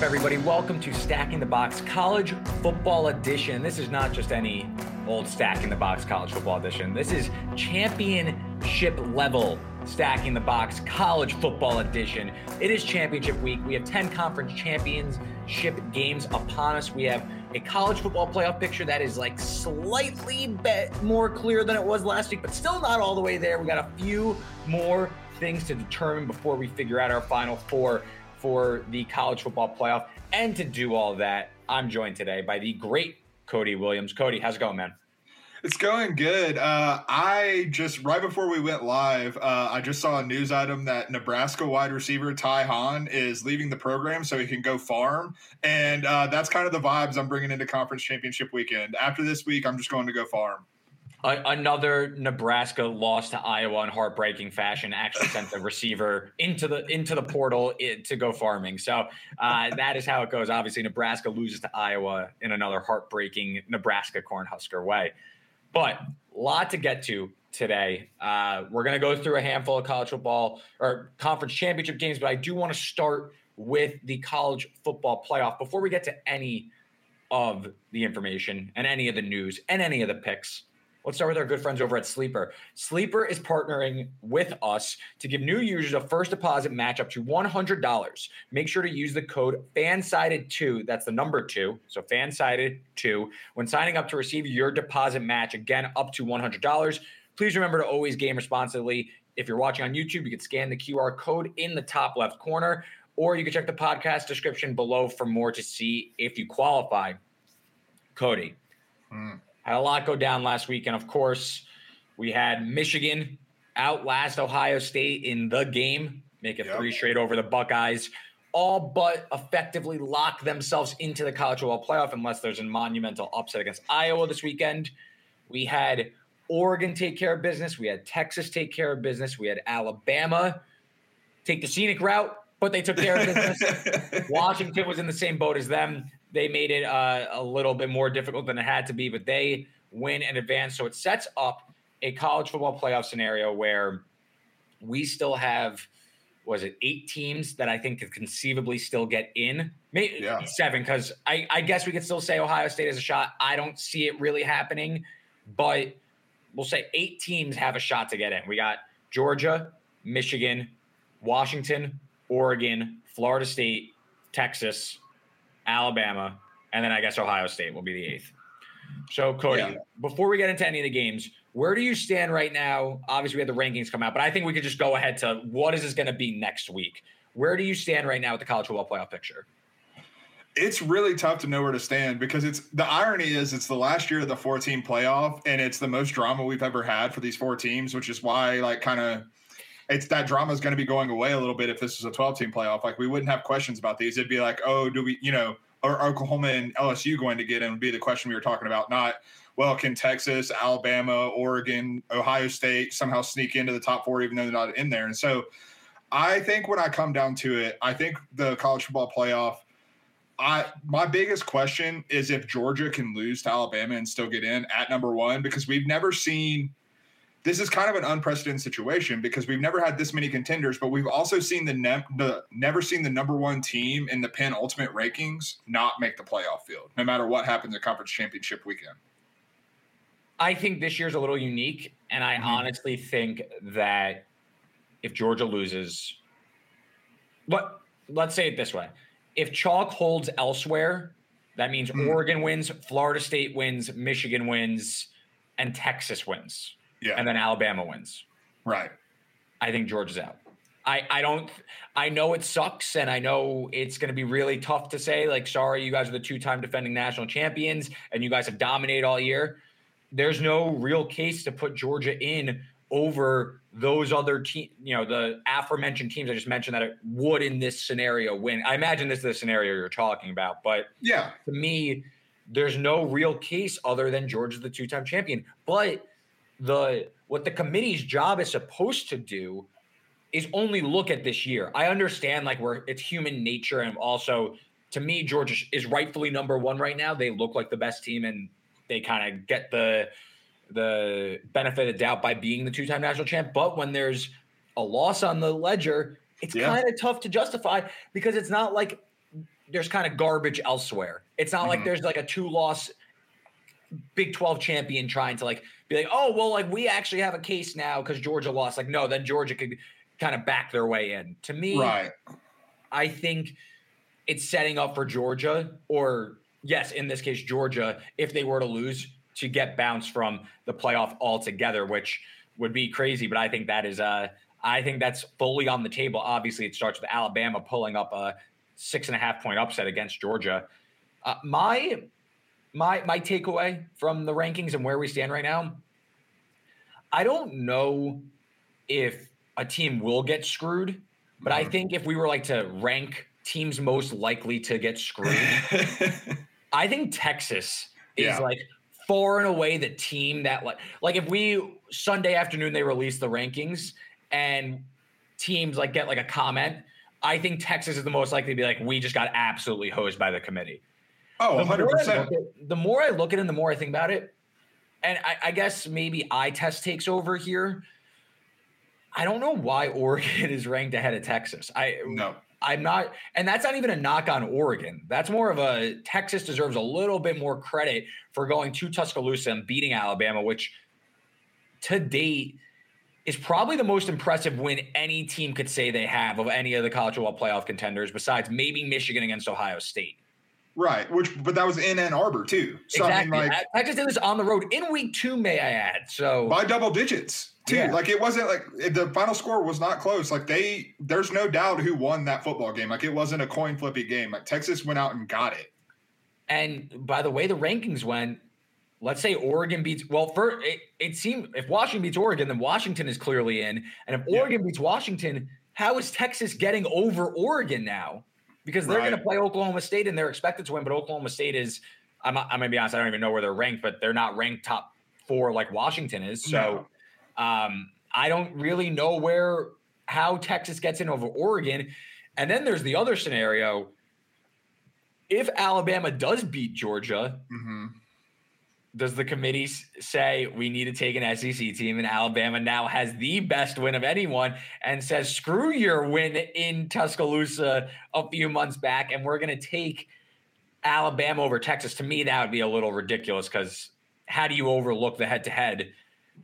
Up, everybody? Welcome to Stacking the Box College Football Edition. This is not just any old Stacking the Box College Football Edition. This is championship level Stacking the Box College Football Edition. It is championship week. We have 10 conference championship games upon us. We have a college football playoff picture that is like slightly bet more clear than it was last week, but still not all the way there. We got a few more things to determine before we figure out our final four for the college football playoff. And to do all that, I'm joined today by the great Cody Williams. Cody, how's it going, man? It's going good. Uh, I just right before we went live, uh, I just saw a news item that Nebraska wide receiver Ty Hahn is leaving the program so he can go farm, and uh, that's kind of the vibes I'm bringing into conference championship weekend. After this week, I'm just going to go farm another Nebraska loss to Iowa in heartbreaking fashion. Actually sent the receiver into the into the portal to go farming. So uh, that is how it goes. Obviously, Nebraska loses to Iowa in another heartbreaking Nebraska Cornhusker way. But a lot to get to today. Uh, we're going to go through a handful of college football or conference championship games, but I do want to start with the college football playoff before we get to any of the information and any of the news and any of the picks. Let's start with our good friends over at Sleeper. Sleeper is partnering with us to give new users a first deposit match up to $100. Make sure to use the code FANSIDED2, that's the number two, so FANSIDED2, when signing up to receive your deposit match, again, up to $100. Please remember to always game responsibly. If you're watching on YouTube, you can scan the QR code in the top left corner, or you can check the podcast description below for more to see if you qualify. Cody. Mm had a lot go down last week. And of course, we had Michigan outlast Ohio State in the game, make it yep. three straight over the Buckeyes, all but effectively lock themselves into the college football playoff unless there's a monumental upset against Iowa this weekend. We had Oregon take care of business. We had Texas take care of business. We had Alabama take the scenic route, but they took care of business. Washington was in the same boat as them they made it uh, a little bit more difficult than it had to be, but they win and advance. So it sets up a college football playoff scenario where we still have was it eight teams that I think could conceivably still get in? Maybe yeah. seven, because I, I guess we could still say Ohio State has a shot. I don't see it really happening, but we'll say eight teams have a shot to get in. We got Georgia, Michigan, Washington, Oregon, Florida State, Texas, Alabama, and then I guess Ohio State will be the eighth. So, Cody, yeah. before we get into any of the games, where do you stand right now? Obviously, we had the rankings come out, but I think we could just go ahead to what is this going to be next week? Where do you stand right now with the college football playoff picture? It's really tough to know where to stand because it's the irony is it's the last year of the four team playoff and it's the most drama we've ever had for these four teams, which is why like kind of it's that drama is going to be going away a little bit if this is a 12 team playoff. Like we wouldn't have questions about these. It'd be like, oh, do we, you know, are Oklahoma and LSU going to get in would be the question we were talking about. Not, well, can Texas, Alabama, Oregon, Ohio State somehow sneak into the top four even though they're not in there? And so I think when I come down to it, I think the college football playoff. I my biggest question is if Georgia can lose to Alabama and still get in at number one because we've never seen this is kind of an unprecedented situation because we've never had this many contenders, but we've also seen the, ne- the never seen the number one team in the penultimate rankings not make the playoff field, no matter what happens at conference championship weekend. I think this year's a little unique, and I mm-hmm. honestly think that if Georgia loses, what let's say it this way: if chalk holds elsewhere, that means mm. Oregon wins, Florida State wins, Michigan wins, and Texas wins. Yeah. And then Alabama wins. Right. I think Georgia's out. I, I don't I know it sucks and I know it's going to be really tough to say like sorry you guys are the two-time defending national champions and you guys have dominated all year. There's no real case to put Georgia in over those other team, you know, the aforementioned teams I just mentioned that it would in this scenario win. I imagine this is the scenario you're talking about, but yeah, to me, there's no real case other than Georgia's the two-time champion. But the what the committee's job is supposed to do is only look at this year. I understand like where it's human nature and also to me Georgia is rightfully number 1 right now. They look like the best team and they kind of get the the benefit of doubt by being the two-time national champ, but when there's a loss on the ledger, it's yeah. kind of tough to justify because it's not like there's kind of garbage elsewhere. It's not mm-hmm. like there's like a two-loss Big 12 champion trying to like be like, oh, well, like we actually have a case now because Georgia lost. Like, no, then Georgia could kind of back their way in. To me, right. I think it's setting up for Georgia, or yes, in this case, Georgia, if they were to lose, to get bounced from the playoff altogether, which would be crazy. But I think that is uh I think that's fully on the table. Obviously, it starts with Alabama pulling up a six and a half point upset against Georgia. Uh, my my my takeaway from the rankings and where we stand right now, I don't know if a team will get screwed, but I mm-hmm. think if we were like to rank teams most likely to get screwed, I think Texas is yeah. like far and away the team that like like if we Sunday afternoon they release the rankings and teams like get like a comment, I think Texas is the most likely to be like we just got absolutely hosed by the committee. Oh, 100 percent. The more I look at it, and the more I think about it, and I, I guess maybe eye test takes over here. I don't know why Oregon is ranked ahead of Texas. I no. I'm not, and that's not even a knock on Oregon. That's more of a Texas deserves a little bit more credit for going to Tuscaloosa and beating Alabama, which to date is probably the most impressive win any team could say they have of any of the college football playoff contenders, besides maybe Michigan against Ohio State. Right, which but that was in Ann Arbor too. So exactly. I mean, like just did this on the road in week two, may I add? So by double digits too. Yeah. Like it wasn't like the final score was not close. Like they, there's no doubt who won that football game. Like it wasn't a coin flippy game. Like Texas went out and got it. And by the way, the rankings went. Let's say Oregon beats. Well, for it, it seemed if Washington beats Oregon, then Washington is clearly in. And if Oregon yeah. beats Washington, how is Texas getting over Oregon now? Because they're right. going to play Oklahoma State and they're expected to win. But Oklahoma State is, I'm, I'm going to be honest, I don't even know where they're ranked, but they're not ranked top four like Washington is. So no. um, I don't really know where, how Texas gets in over Oregon. And then there's the other scenario. If Alabama does beat Georgia, mm-hmm does the committee say we need to take an SEC team and Alabama now has the best win of anyone and says screw your win in Tuscaloosa a few months back and we're going to take Alabama over Texas to me that would be a little ridiculous cuz how do you overlook the head to head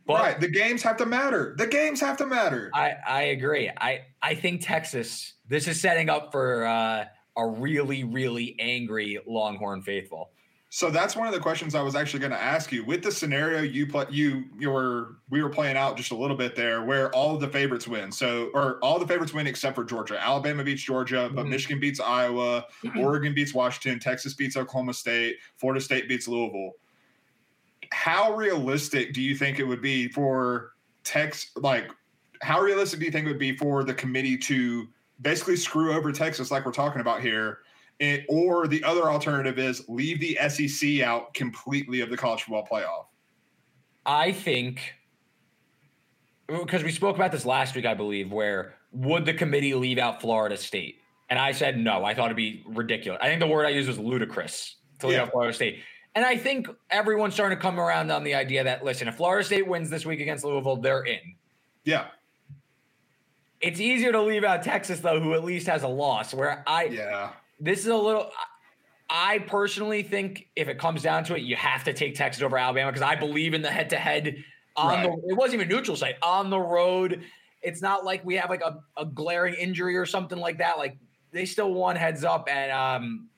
but right the games have to matter the games have to matter. I I agree I I think Texas this is setting up for uh, a really really angry Longhorn faithful so that's one of the questions I was actually going to ask you. With the scenario you play, you you were we were playing out just a little bit there, where all of the favorites win. So or all the favorites win except for Georgia. Alabama beats Georgia, but mm-hmm. Michigan beats Iowa, mm-hmm. Oregon beats Washington, Texas beats Oklahoma State, Florida State beats Louisville. How realistic do you think it would be for Tex? Like, how realistic do you think it would be for the committee to basically screw over Texas, like we're talking about here? It, or the other alternative is leave the SEC out completely of the college football playoff. I think because we spoke about this last week, I believe, where would the committee leave out Florida State? And I said no. I thought it'd be ridiculous. I think the word I used was ludicrous to leave yeah. out Florida State. And I think everyone's starting to come around on the idea that listen, if Florida State wins this week against Louisville, they're in. Yeah. It's easier to leave out Texas though, who at least has a loss. Where I yeah, this is a little. I personally think if it comes down to it, you have to take Texas over Alabama because I believe in the head to head on right. the. It wasn't even neutral site on the road. It's not like we have like a, a glaring injury or something like that. Like they still won heads up, and um,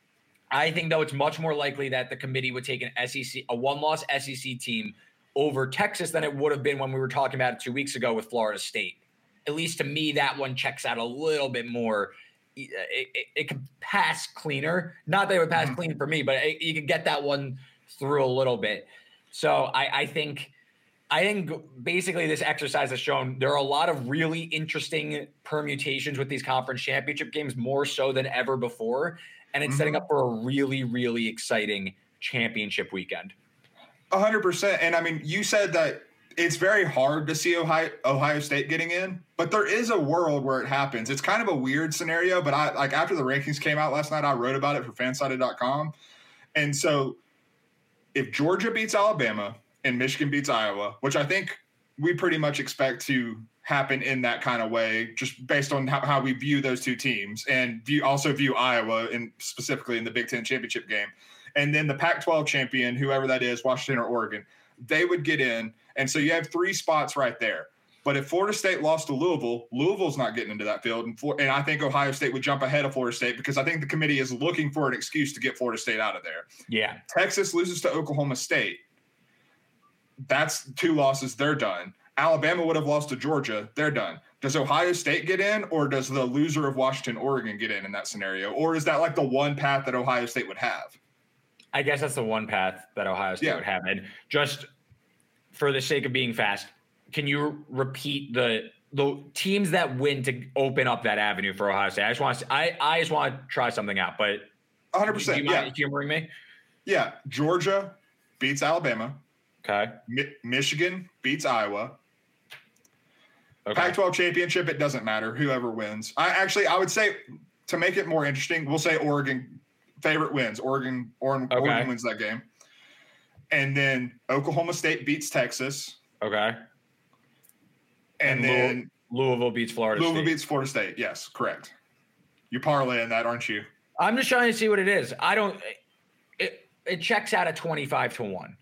I think though it's much more likely that the committee would take an SEC a one loss SEC team over Texas than it would have been when we were talking about it two weeks ago with Florida State at least to me, that one checks out a little bit more. It, it, it could pass cleaner. Not that it would pass mm-hmm. clean for me, but it, you could get that one through a little bit. So I, I think. I think basically this exercise has shown there are a lot of really interesting permutations with these conference championship games, more so than ever before. And it's mm-hmm. setting up for a really, really exciting championship weekend. A hundred percent. And I mean, you said that it's very hard to see Ohio, Ohio State getting in, but there is a world where it happens. It's kind of a weird scenario, but I like after the rankings came out last night, I wrote about it for fansided.com. And so if Georgia beats Alabama and Michigan beats Iowa, which I think we pretty much expect to happen in that kind of way, just based on how, how we view those two teams and view also view Iowa in specifically in the Big Ten championship game. And then the Pac 12 champion, whoever that is, Washington or Oregon, they would get in. And so you have three spots right there. But if Florida State lost to Louisville, Louisville's not getting into that field. And, and I think Ohio State would jump ahead of Florida State because I think the committee is looking for an excuse to get Florida State out of there. Yeah. Texas loses to Oklahoma State. That's two losses. They're done. Alabama would have lost to Georgia. They're done. Does Ohio State get in, or does the loser of Washington, Oregon get in in that scenario? Or is that like the one path that Ohio State would have? I guess that's the one path that Ohio State yeah. would have. And just for the sake of being fast, can you repeat the the teams that win to open up that avenue for Ohio State? I just want to, I I just want to try something out, but 100. percent Yeah, humoring me. Yeah, Georgia beats Alabama. Okay. Mi- Michigan beats Iowa. Okay. Pac-12 championship. It doesn't matter whoever wins. I actually I would say to make it more interesting, we'll say Oregon favorite wins. Oregon, Oregon, okay. Oregon wins that game and then Oklahoma State beats Texas. Okay. And, and then Louisville beats Florida. Louisville State. beats Florida State. Yes, correct. You're parlaying that, aren't you? I'm just trying to see what it is. I don't. It it checks out at 25 to one.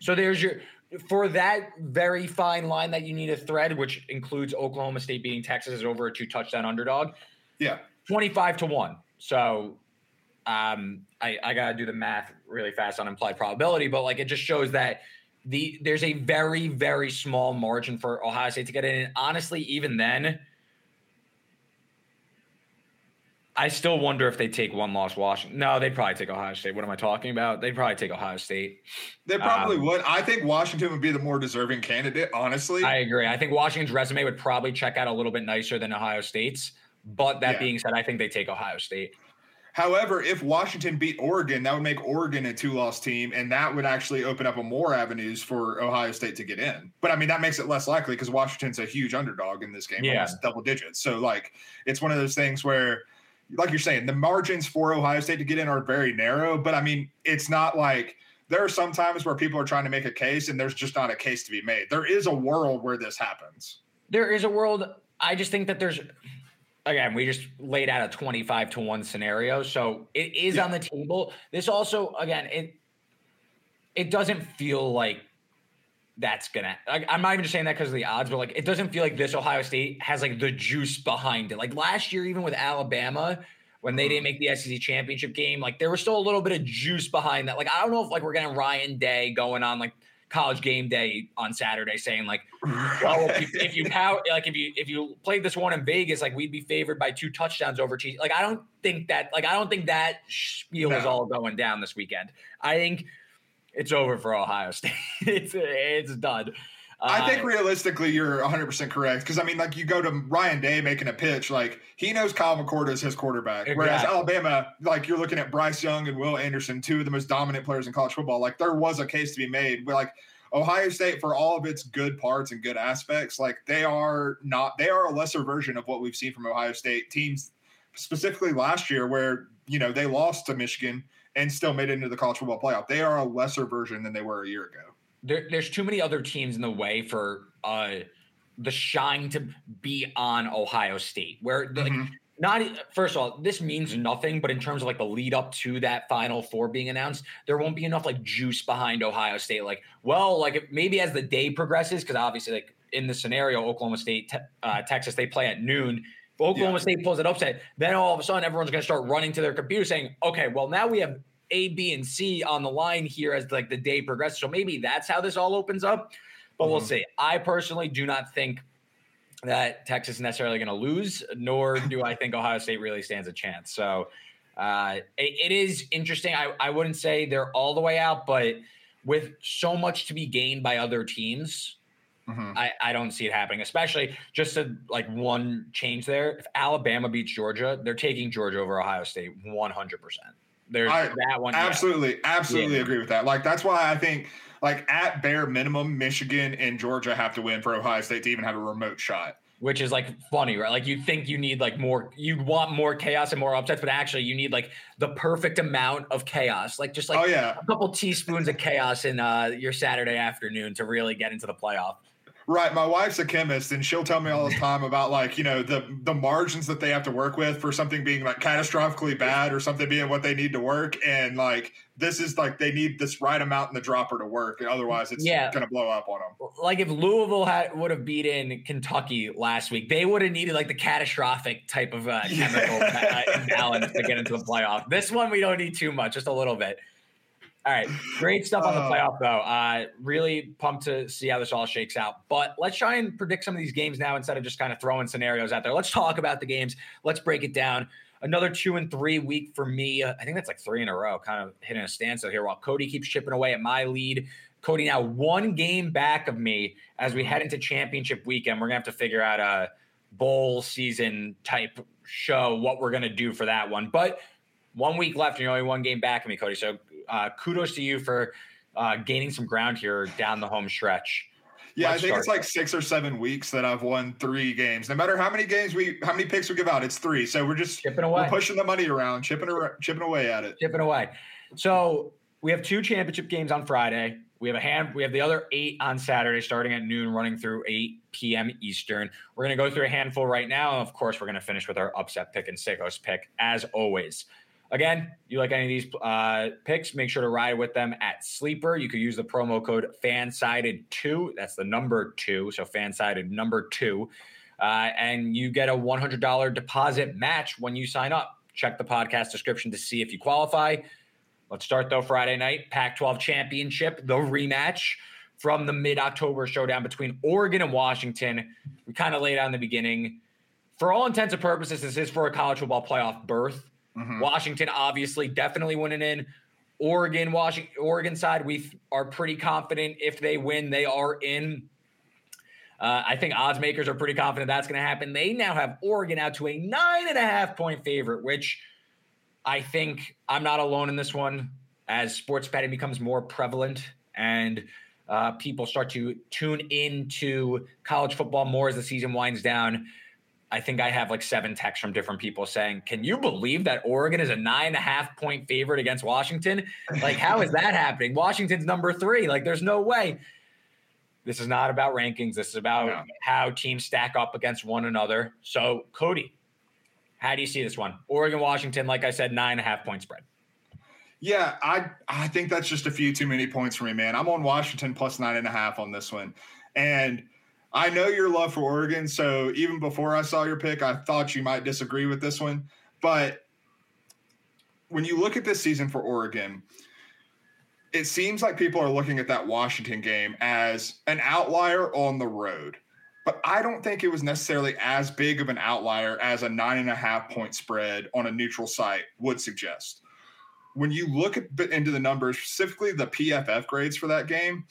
So there's your for that very fine line that you need a thread, which includes Oklahoma State beating Texas is over a two touchdown underdog. Yeah, 25 to one. So um, I, I got to do the math really fast on implied probability, but like it just shows that the there's a very very small margin for Ohio State to get in. And honestly, even then, I still wonder if they take one loss Washington. No, they'd probably take Ohio State. What am I talking about? They'd probably take Ohio State. They probably um, would. I think Washington would be the more deserving candidate, honestly. I agree. I think Washington's resume would probably check out a little bit nicer than Ohio State's. But that yeah. being said, I think they take Ohio State. However, if Washington beat Oregon, that would make Oregon a two loss team, and that would actually open up more avenues for Ohio State to get in. But I mean, that makes it less likely because Washington's a huge underdog in this game, yeah. almost double digits. So, like, it's one of those things where, like you're saying, the margins for Ohio State to get in are very narrow. But I mean, it's not like there are some times where people are trying to make a case and there's just not a case to be made. There is a world where this happens. There is a world. I just think that there's again, we just laid out a 25 to 1 scenario. So it is yeah. on the table. This also, again, it it doesn't feel like that's gonna like, I'm not even just saying that because of the odds, but like it doesn't feel like this Ohio State has like the juice behind it. Like last year, even with Alabama, when they didn't mm. make the SEC championship game, like there was still a little bit of juice behind that. Like I don't know if like we're getting Ryan Day going on like college game day on Saturday saying like, well, oh, if you, if you power, like if you if you played this one in Vegas, like we'd be favored by two touchdowns over Chiefs. Like I don't think that like I don't think that spiel no. is all going down this weekend. I think it's over for Ohio State. it's it's done. I think uh, realistically, you're 100 percent correct because I mean, like you go to Ryan Day making a pitch, like he knows Kyle McCord is his quarterback, exactly. whereas Alabama, like you're looking at Bryce Young and Will Anderson, two of the most dominant players in college football. Like there was a case to be made, but like Ohio State, for all of its good parts and good aspects, like they are not, they are a lesser version of what we've seen from Ohio State teams, specifically last year, where you know, they lost to Michigan and still made it into the college football playoff. They are a lesser version than they were a year ago. There, there's too many other teams in the way for uh, the shine to be on Ohio State, where mm-hmm. not first of all, this means nothing, but in terms of like the lead up to that Final Four being announced, there won't be enough like juice behind Ohio State. Like, well, like maybe as the day progresses, because obviously, like in the scenario, Oklahoma State, te- uh, Texas, they play at noon. If Oklahoma yeah. State pulls it upset, then all of a sudden everyone's going to start running to their computer saying, "Okay, well now we have A, B, and C on the line here as like the day progresses." So maybe that's how this all opens up. But mm-hmm. we'll see. I personally do not think that Texas is necessarily going to lose, nor do I think Ohio State really stands a chance. So uh, it, it is interesting. I, I wouldn't say they're all the way out, but with so much to be gained by other teams, mm-hmm. I, I don't see it happening, especially just to like one change there. If Alabama beats Georgia, they're taking Georgia over Ohio State 100%. There's I, that one. Absolutely. Absolutely yeah. agree with that. Like, that's why I think – like at bare minimum, Michigan and Georgia have to win for Ohio State to even have a remote shot. Which is like funny, right? Like you think you need like more, you'd want more chaos and more upsets, but actually you need like the perfect amount of chaos, like just like oh, yeah. a couple teaspoons of chaos in uh, your Saturday afternoon to really get into the playoff. Right. My wife's a chemist and she'll tell me all the time about like, you know, the the margins that they have to work with for something being like catastrophically bad or something being what they need to work. And like this is like they need this right amount in the dropper to work. And otherwise it's yeah. gonna blow up on them. Like if Louisville had would have beaten Kentucky last week, they would have needed like the catastrophic type of uh, chemical yeah. Uh, imbalance to get into the playoff. This one we don't need too much, just a little bit. All right, great stuff on the uh. playoff though. Uh, really pumped to see how this all shakes out. But let's try and predict some of these games now instead of just kind of throwing scenarios out there. Let's talk about the games. Let's break it down. Another two and three week for me. I think that's like three in a row, kind of hitting a standstill here while Cody keeps chipping away at my lead. Cody now one game back of me as we head into championship weekend. We're gonna have to figure out a bowl season type show what we're gonna do for that one. But one week left, and you're only one game back of me, Cody. So uh, kudos to you for uh, gaining some ground here down the home stretch. Yeah, Let's I think start. it's like six or seven weeks that I've won three games. No matter how many games we, how many picks we give out, it's three. So we're just chipping away, we're pushing the money around, chipping, chipping away at it, chipping away. So we have two championship games on Friday. We have a hand. We have the other eight on Saturday, starting at noon, running through 8 p.m. Eastern. We're going to go through a handful right now. Of course, we're going to finish with our upset pick and sickos pick, as always. Again, you like any of these uh, picks, make sure to ride with them at Sleeper. You could use the promo code FANSIDED2. That's the number two. So FANSIDED number two. Uh, and you get a $100 deposit match when you sign up. Check the podcast description to see if you qualify. Let's start though Friday night, Pac 12 championship, the rematch from the mid October showdown between Oregon and Washington. We kind of laid out in the beginning. For all intents and purposes, this is for a college football playoff berth. Mm-hmm. Washington obviously definitely winning in. Oregon, Washington, Oregon side, we are pretty confident if they win, they are in. Uh, I think odds makers are pretty confident that's going to happen. They now have Oregon out to a nine and a half point favorite, which I think I'm not alone in this one. As sports betting becomes more prevalent and uh, people start to tune into college football more as the season winds down, I think I have like seven texts from different people saying, Can you believe that Oregon is a nine and a half point favorite against Washington? Like, how is that happening? Washington's number three. Like, there's no way. This is not about rankings. This is about yeah. how teams stack up against one another. So, Cody, how do you see this one? Oregon, Washington, like I said, nine and a half point spread. Yeah, I I think that's just a few too many points for me, man. I'm on Washington plus nine and a half on this one. And I know your love for Oregon, so even before I saw your pick, I thought you might disagree with this one. But when you look at this season for Oregon, it seems like people are looking at that Washington game as an outlier on the road. But I don't think it was necessarily as big of an outlier as a nine and a half point spread on a neutral site would suggest. When you look at, into the numbers, specifically the PFF grades for that game,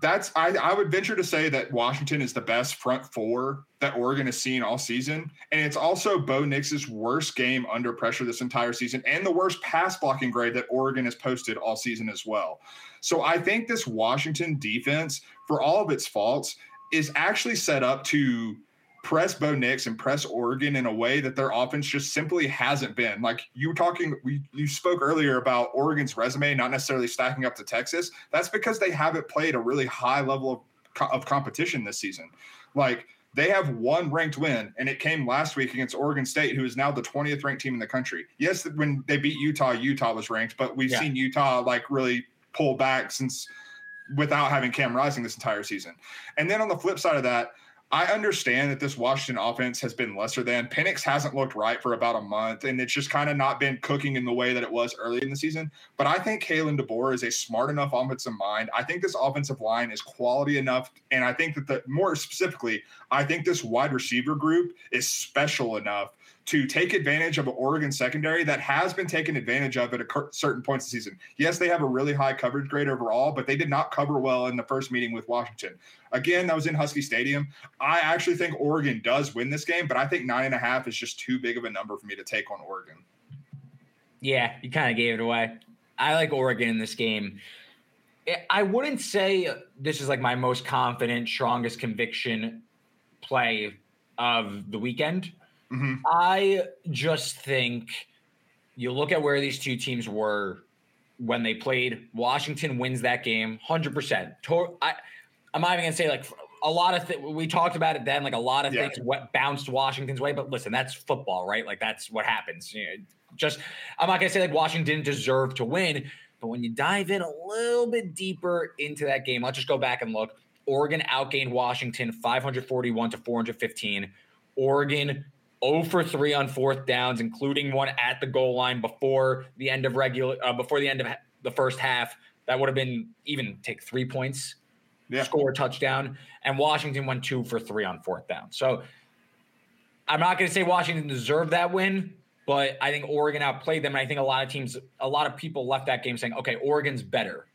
that's I, I would venture to say that Washington is the best front four that Oregon has seen all season. And it's also Bo Nix's worst game under pressure this entire season and the worst pass blocking grade that Oregon has posted all season as well. So I think this Washington defense, for all of its faults, is actually set up to press Bo Nix and press Oregon in a way that their offense just simply hasn't been. Like you were talking, we you spoke earlier about Oregon's resume not necessarily stacking up to Texas. That's because they haven't played a really high level of, of competition this season. Like they have one ranked win, and it came last week against Oregon State, who is now the 20th ranked team in the country. Yes, when they beat Utah, Utah was ranked, but we've yeah. seen Utah like really pull back since without having Cam Rising this entire season. And then on the flip side of that, I understand that this Washington offense has been lesser than. Penix hasn't looked right for about a month, and it's just kind of not been cooking in the way that it was early in the season. But I think Kalen DeBoer is a smart enough offensive mind. I think this offensive line is quality enough, and I think that the more specifically, I think this wide receiver group is special enough to take advantage of an Oregon secondary that has been taken advantage of at a certain points of the season. Yes, they have a really high coverage grade overall, but they did not cover well in the first meeting with Washington. Again, that was in Husky Stadium. I actually think Oregon does win this game, but I think nine and a half is just too big of a number for me to take on Oregon. Yeah, you kind of gave it away. I like Oregon in this game. Eh, I wouldn't say this is like my most confident, strongest conviction play of the weekend Mm-hmm. I just think you look at where these two teams were when they played. Washington wins that game 100%. I, I'm not even going to say like a lot of th- we talked about it then, like a lot of yeah. things what bounced Washington's way. But listen, that's football, right? Like that's what happens. You know, just I'm not going to say like Washington didn't deserve to win. But when you dive in a little bit deeper into that game, let's just go back and look. Oregon outgained Washington 541 to 415. Oregon 0 for 3 on fourth downs, including one at the goal line before the end of regular uh, before the end of the first half. That would have been even take three points, yeah. score a touchdown, and Washington went two for three on fourth down. So I'm not going to say Washington deserved that win, but I think Oregon outplayed them, and I think a lot of teams, a lot of people left that game saying, "Okay, Oregon's better."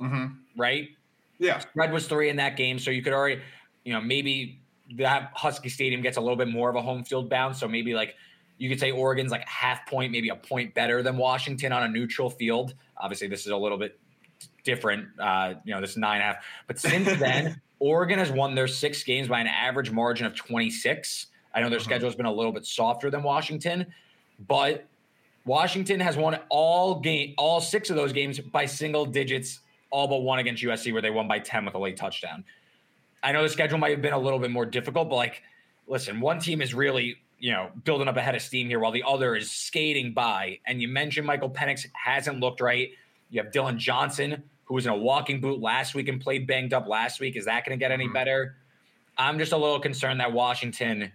Mm-hmm. Right? Yeah. Red was three in that game, so you could already, you know, maybe that Husky Stadium gets a little bit more of a home field bounce. So maybe like you could say Oregon's like half point, maybe a point better than Washington on a neutral field. Obviously, this is a little bit different. Uh, you know, this is nine and a half. But since then, Oregon has won their six games by an average margin of 26. I know their uh-huh. schedule has been a little bit softer than Washington, but Washington has won all game, all six of those games by single digits, all but one against USC, where they won by 10 with a late touchdown. I know the schedule might have been a little bit more difficult, but like, listen, one team is really, you know, building up ahead of steam here while the other is skating by. And you mentioned Michael Penix hasn't looked right. You have Dillon Johnson, who was in a walking boot last week and played banged up last week. Is that going to get any mm-hmm. better? I'm just a little concerned that Washington,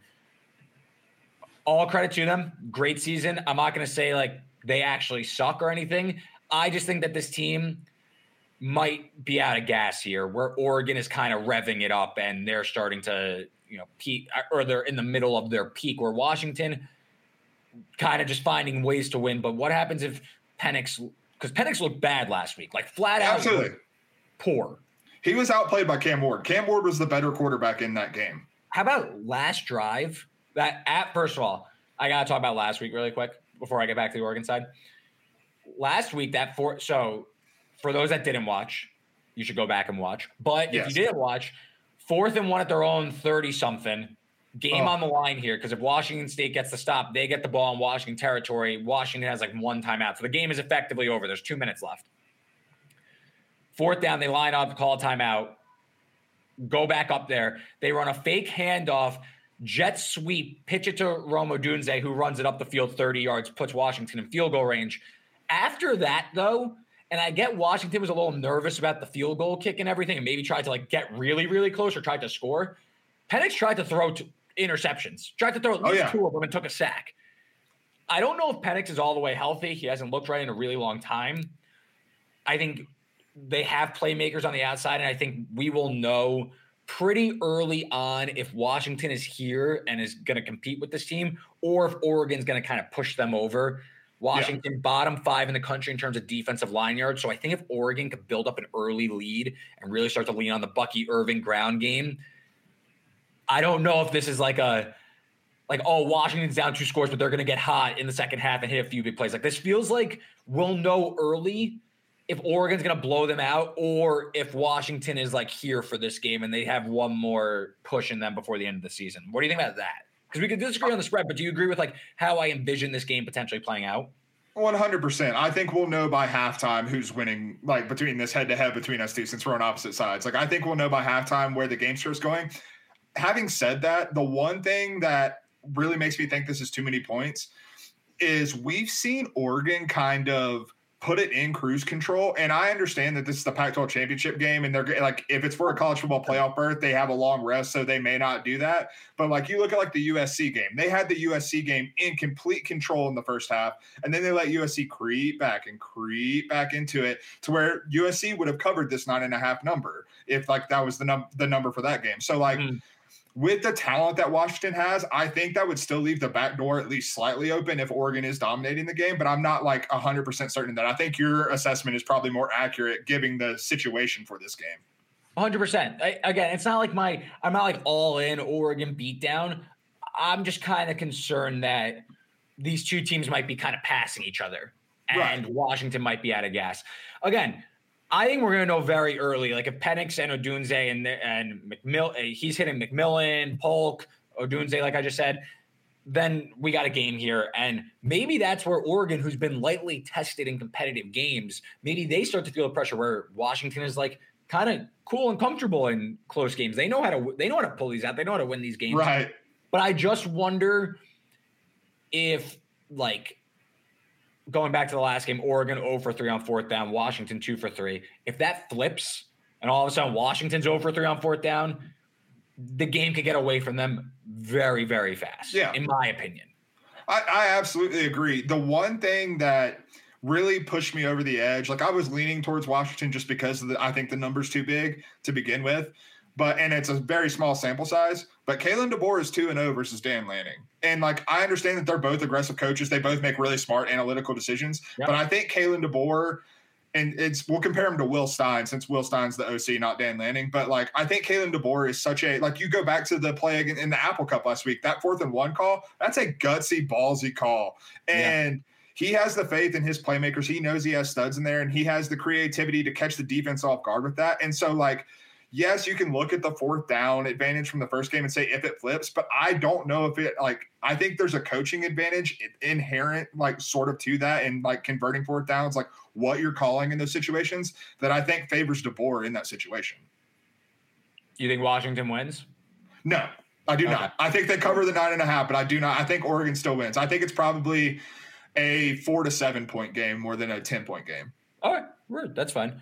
all credit to them, great season. I'm not going to say like they actually suck or anything. I just think that this team might be out of gas here, where Oregon is kind of revving it up and they're starting to, you know, peak uh, or they're in the middle of their peak, where Washington kind of just finding ways to win. But what happens if Penix, because Penix looked bad last week, like flat out Absolutely. poor. He was outplayed by Cam Ward. Cam Ward was the better quarterback in that game. How about last drive? That at first of all, I gotta talk about last week really quick before I get back to the Oregon side. Last week, that four so for those that didn't watch, you should go back and watch. But yes. if you didn't watch, fourth and one at their own 30 something, game oh. on the line here. Because if Washington State gets the stop, they get the ball in Washington territory. Washington has like one timeout. So the game is effectively over. There's two minutes left. Fourth down, they line up, call a timeout, go back up there. They run a fake handoff, jet sweep, pitch it to Rome Odunze, who runs it up the field 30 yards, puts Washington in field goal range. After that, though, and I get Washington was a little nervous about the field goal kick and everything, and maybe tried to like get really, really close or tried to score. Penix tried to throw t- interceptions, tried to throw at oh, least oh, yeah. two of them and took a sack. I don't know if Penix is all the way healthy. He hasn't looked right in a really long time. I think they have playmakers on the outside, and I think we will know pretty early on if Washington is here and is going to compete with this team, or if Oregon's going to kind of push them over. Washington, yeah. bottom five in the country in terms of defensive line yards. So I think if Oregon could build up an early lead and really start to lean on the Bucky Irving ground game, I don't know if this is like a like oh Washington's down two scores, but they're going to get hot in the second half and hit a few big plays. Like this feels like we'll know early if Oregon's going to blow them out or if Washington is like here for this game and they have one more push in them before the end of the season. What do you think about that? Because we could disagree on the spread, but do you agree with like how I envision this game potentially playing out? One hundred percent. I think we'll know by halftime who's winning. Like between this head to head between us two, since we're on opposite sides. Like I think we'll know by halftime where the game starts going. Having said that, the one thing that really makes me think this is too many points is we've seen Oregon kind of put it in cruise control. And I understand that this is the Pac 12 championship game, and they're like, if it's for a college football playoff berth, they have a long rest, so they may not do that. But like, you look at like the USC game, they had the USC game in complete control in the first half, and then they let USC creep back and creep back into it to where USC would have covered this nine and a half number if like that was the num the number for that game. So like. Mm-hmm with the talent that Washington has, I think that would still leave the back door at least slightly open if Oregon is dominating the game. But I'm not like 100% certain that. I think your assessment is probably more accurate given the situation for this game. 100%. again, it's not like my, I'm not like all in Oregon beatdown. I'm just kind of concerned that these two teams might be kind of passing each other and right. Washington might be out of gas. Again, I think we're going to know very early. Like if Penix and Odunze and and McMill, eh, he's hitting McMillan, Polk, Odunze, like I just said. Then we got a game here, and maybe that's where Oregon, who's been lightly tested in competitive games, maybe they start to feel the pressure. Where Washington is like kind of cool and comfortable in close games. They know how to they know how to pull these out. They know how to win these games. Right. But I just wonder if like going back to the last game, Oregon 0 for 3 on fourth down, Washington 2 for 3. If that flips and all of a sudden Washington's 0 for 3 on fourth down, the game could get away from them very, very fast. Yeah. In my opinion. I, I absolutely agree. The one thing that really pushed me over the edge, like I was leaning towards Washington just because the, I think the number's too big to begin with. But and it's a very small sample size. But Kalen DeBoer is two and zero oh versus Dan Lanning, and like I understand that they're both aggressive coaches. They both make really smart analytical decisions. Yep. But I think Kalen DeBoer, and it's we'll compare him to Will Stein since Will Stein's the OC, not Dan Lanning. But like I think Kalen DeBoer is such a like you go back to the play in the Apple Cup last week. That fourth and one call, that's a gutsy, ballsy call, and. Yeah he has the faith in his playmakers. He knows he has studs in there and he has the creativity to catch the defense off guard with that. And so, like, yes, you can look at the fourth down advantage from the first game and say if it flips, but I don't know if it like I think there's a coaching advantage inherent like sort of to that and like converting fourth downs, like what you're calling in those situations that I think favors DeBoer in that situation. You think Washington wins? No, I do okay. not. I think they cover the nine and a half, but I do not. I think Oregon still wins. I think it's probably a four to seven point game more than a 10 point game. All right, that's fine.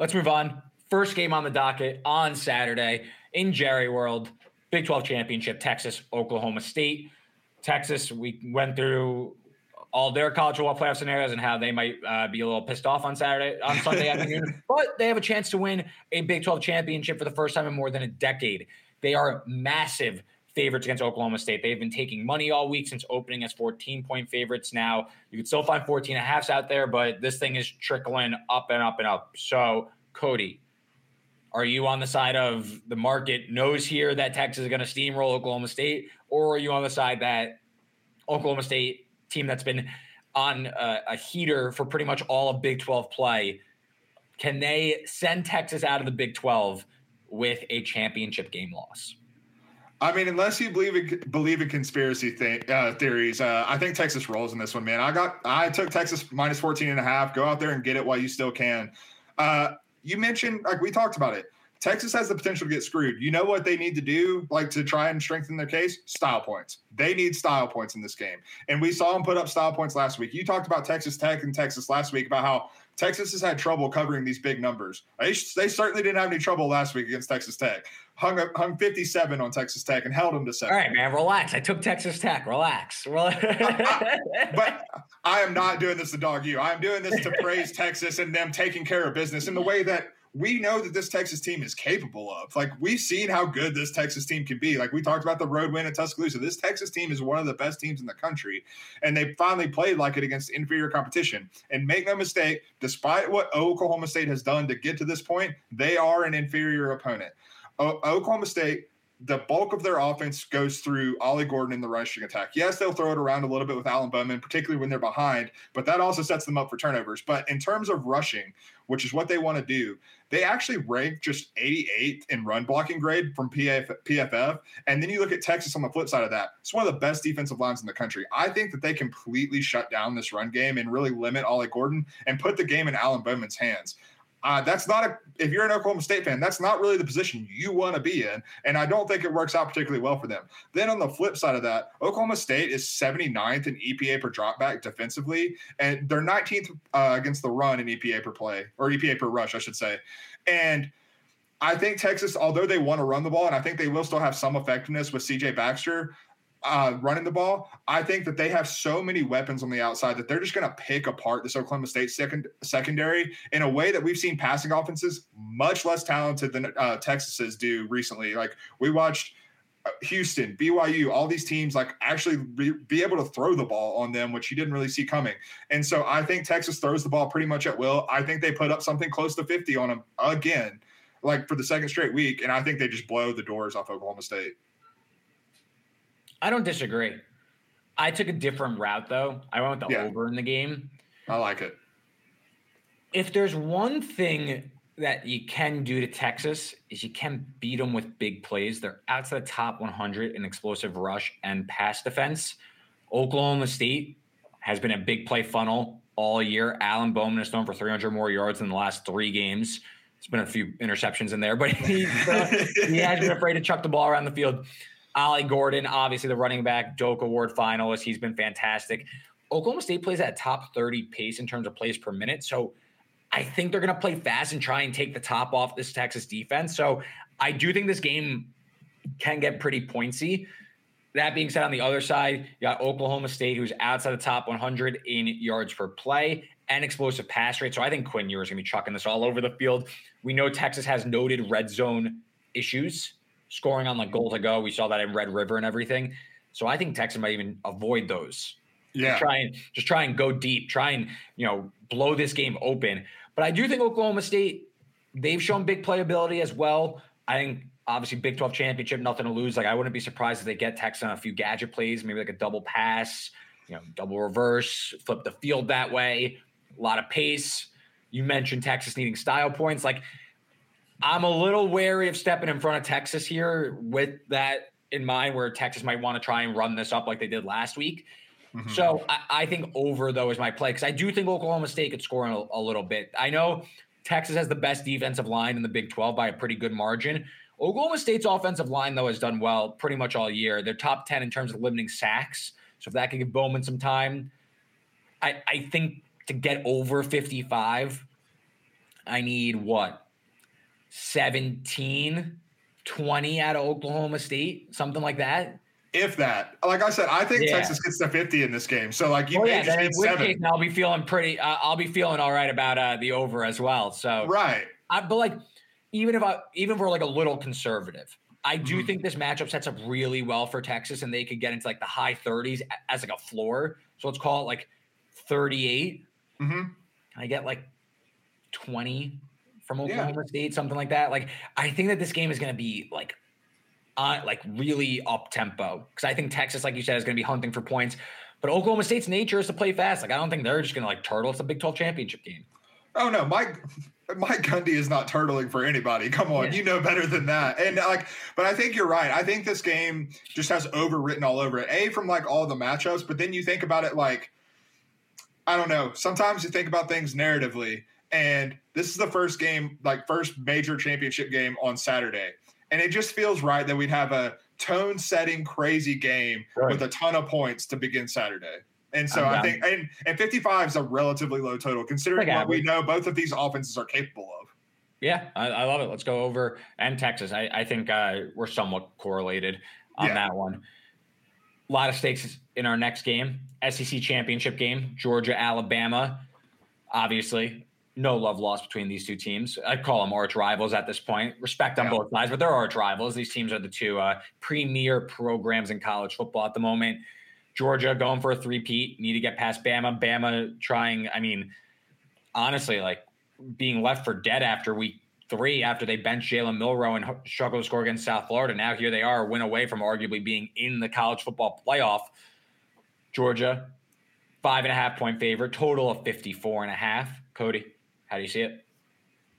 Let's move on. First game on the docket on Saturday in Jerry World, Big 12 Championship, Texas, Oklahoma State. Texas, we went through all their college football playoff scenarios and how they might uh, be a little pissed off on Saturday, on Sunday afternoon, but they have a chance to win a Big 12 championship for the first time in more than a decade. They are massive favorites against Oklahoma State. They've been taking money all week since opening as 14 point favorites. Now you can still find 14 and a halfs out there, but this thing is trickling up and up and up. So, Cody, are you on the side of the market knows here that Texas is going to steamroll Oklahoma State, or are you on the side that Oklahoma State team that's been on a, a heater for pretty much all of Big 12 play? Can they send Texas out of the Big 12 with a championship game loss? I mean, unless you believe in, believe in conspiracy th- uh, theories, uh, I think Texas rolls in this one, man. I got I took Texas minus 14 and a half. Go out there and get it while you still can. Uh, you mentioned like we talked about it. Texas has the potential to get screwed. You know what they need to do, like to try and strengthen their case? Style points. They need style points in this game. And we saw them put up style points last week. You talked about Texas Tech and Texas last week about how Texas has had trouble covering these big numbers. They, they certainly didn't have any trouble last week against Texas Tech. Hung up, hung 57 on Texas Tech and held them to seven. All right, man, relax. I took Texas Tech. Relax. but I am not doing this to dog you. I am doing this to praise Texas and them taking care of business in the way that – we know that this Texas team is capable of. Like we've seen how good this Texas team can be. Like we talked about the road win at Tuscaloosa. This Texas team is one of the best teams in the country, and they finally played like it against inferior competition. And make no mistake, despite what Oklahoma State has done to get to this point, they are an inferior opponent. Oklahoma State the bulk of their offense goes through Ollie Gordon in the rushing attack. Yes, they'll throw it around a little bit with Alan Bowman, particularly when they're behind, but that also sets them up for turnovers. But in terms of rushing, which is what they want to do, they actually rank just 88th in run blocking grade from PF, PFF. And then you look at Texas on the flip side of that. It's one of the best defensive lines in the country. I think that they completely shut down this run game and really limit Ollie Gordon and put the game in Alan Bowman's hands. Uh, that's not a if you're an Oklahoma State fan, that's not really the position you want to be in. And I don't think it works out particularly well for them. Then on the flip side of that, Oklahoma State is 79th in EPA per dropback defensively, and they're 19th uh, against the run in EPA per play or EPA per rush, I should say. And I think Texas, although they want to run the ball, and I think they will still have some effectiveness with CJ Baxter, uh, running the ball, I think that they have so many weapons on the outside that they're just going to pick apart this Oklahoma State second secondary in a way that we've seen passing offenses much less talented than uh, Texas's do recently. Like we watched uh, Houston, BYU, all these teams like actually be, be able to throw the ball on them, which you didn't really see coming. And so I think Texas throws the ball pretty much at will. I think they put up something close to 50 on them again, like for the second straight week. And I think they just blow the doors off Oklahoma State. I don't disagree. I took a different route though. I went with the yeah. over in the game. I like it. If there's one thing that you can do to Texas is you can beat them with big plays. They're outside the top 100 in explosive rush and pass defense. Oklahoma State has been a big play funnel all year. Alan Bowman has thrown for 300 more yards in the last three games. There's been a few interceptions in there, but he, uh, he has been afraid to chuck the ball around the field. Ollie Gordon, obviously the running back, Doak Award finalist. He's been fantastic. Oklahoma State plays at top 30 pace in terms of plays per minute. So I think they're going to play fast and try and take the top off this Texas defense. So I do think this game can get pretty pointsy. That being said, on the other side, you got Oklahoma State, who's outside the top 100 in yards per play and explosive pass rate. So I think Quinn Ewers is going to be chucking this all over the field. We know Texas has noted red zone issues scoring on like mm-hmm. goal to go. We saw that in Red River and everything. So I think Texas might even avoid those. Yeah. Just try and just try and go deep. Try and, you know, blow this game open. But I do think Oklahoma State, they've shown big playability as well. I think obviously Big 12 championship, nothing to lose. Like I wouldn't be surprised if they get Texas on a few gadget plays, maybe like a double pass, you know, double reverse, flip the field that way, a lot of pace. You mentioned Texas needing style points. Like I'm a little wary of stepping in front of Texas here with that in mind, where Texas might want to try and run this up like they did last week. Mm-hmm. So I, I, think over though is my play because I do think Oklahoma State could score a, a little bit. I know Texas has the best defensive line in the Big 12 by a pretty good margin. Oklahoma State's offensive line though has done well pretty much all year. They're top 10 in terms of limiting sacks. So if that can give Bowman some time, I, I think to get over 55, I need what? 17, 20 out of Oklahoma State, something like that. If that, like I said, I think yeah. Texas gets to 50 in this game. So like you oh, may yeah, just seven. Case, I'll be feeling pretty, uh, I'll be feeling all right about uh, the over as well. So, right. I, but like, even if I, even if we're like a little conservative, I do mm-hmm. think this matchup sets up really well for Texas and they could get into like the high 30s as like a floor. So let's call it like 38. Mm-hmm. Can I get like 20 from Oklahoma yeah. State, something like that. Like I think that this game is going to be like uh, like really up tempo because I think Texas, like you said, is going to be hunting for points. But Oklahoma State's nature is to play fast. Like I don't think they're just going to like turtle. It's a Big 12 championship game. Oh no, Mike Mike Gundy is not turtling for anybody. Come on, yeah. you know better than that. And like, but I think you're right. I think this game just has overwritten all over it. A from like all the matchups, but then you think about it like, I don't know. Sometimes you think about things narratively, and this is the first game, like first major championship game on Saturday, and it just feels right that we'd have a tone-setting, crazy game right. with a ton of points to begin Saturday. And so I think and, and 55 is a relatively low total considering like what we know both of these offenses are capable of. Yeah, I, I love it. Let's go over and Texas. I, I think uh, we're somewhat correlated on yeah. that one. A lot of stakes in our next game, SEC championship game, Georgia Alabama. Obviously, no love lost between these two teams. I call them arch rivals at this point. Respect on yeah. both sides, but they're arch rivals. These teams are the two uh, premier programs in college football at the moment. Georgia going for a three-peat. Need to get past Bama. Bama trying, I mean, honestly, like being left for dead after week three after they bench Jalen Milroe and struggle to score against South Florida. Now here they are, win away from arguably being in the college football playoff. Georgia, five and a half point favorite, total of 54 and a half. Cody, how do you see it?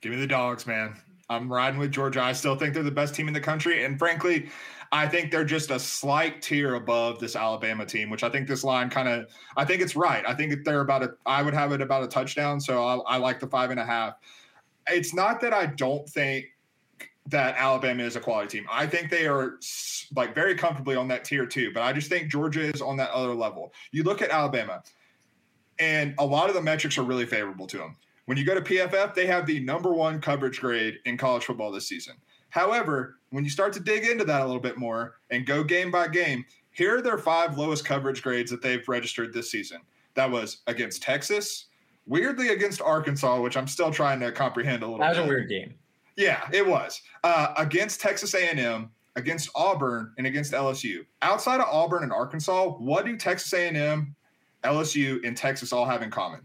Give me the dogs, man. I'm riding with Georgia. I still think they're the best team in the country. And frankly, I think they're just a slight tier above this Alabama team, which I think this line kind of, I think it's right. I think they're about a, I would have it about a touchdown. So I, I like the five and a half. It's not that I don't think that Alabama is a quality team. I think they are like very comfortably on that tier too, but I just think Georgia is on that other level. You look at Alabama, and a lot of the metrics are really favorable to them. When you go to PFF, they have the number one coverage grade in college football this season. However, when you start to dig into that a little bit more and go game by game, here are their five lowest coverage grades that they've registered this season. That was against Texas, weirdly against Arkansas, which I'm still trying to comprehend a little. That was bit. a weird game. Yeah, it was uh, against Texas A&M, against Auburn, and against LSU. Outside of Auburn and Arkansas, what do Texas A&M, LSU, and Texas all have in common?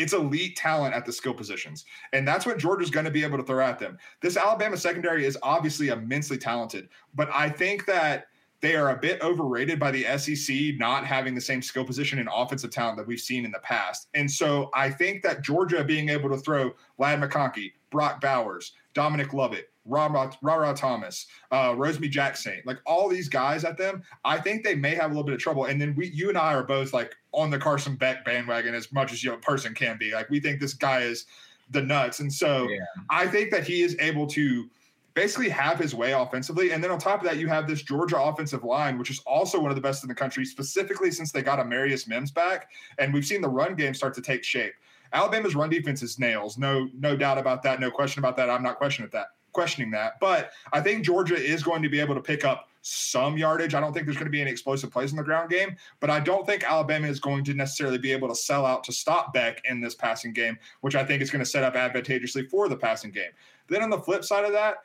It's elite talent at the skill positions. And that's what Georgia's going to be able to throw at them. This Alabama secondary is obviously immensely talented, but I think that they are a bit overrated by the SEC not having the same skill position and offensive talent that we've seen in the past. And so I think that Georgia being able to throw Ladd McConkey, Brock Bowers, Dominic Lovett, Rara Thomas, uh, Rosemy-Jacksaint, like all these guys at them, I think they may have a little bit of trouble. And then we, you and I are both like on the Carson Beck bandwagon as much as you know, a person can be. Like we think this guy is the nuts, and so yeah. I think that he is able to basically have his way offensively. And then on top of that, you have this Georgia offensive line, which is also one of the best in the country, specifically since they got Amarius Mims back, and we've seen the run game start to take shape. Alabama's run defense is nails, no no doubt about that, no question about that. I'm not questioning that questioning that. But I think Georgia is going to be able to pick up some yardage. I don't think there's going to be any explosive plays in the ground game, but I don't think Alabama is going to necessarily be able to sell out to stop Beck in this passing game, which I think is going to set up advantageously for the passing game. Then on the flip side of that,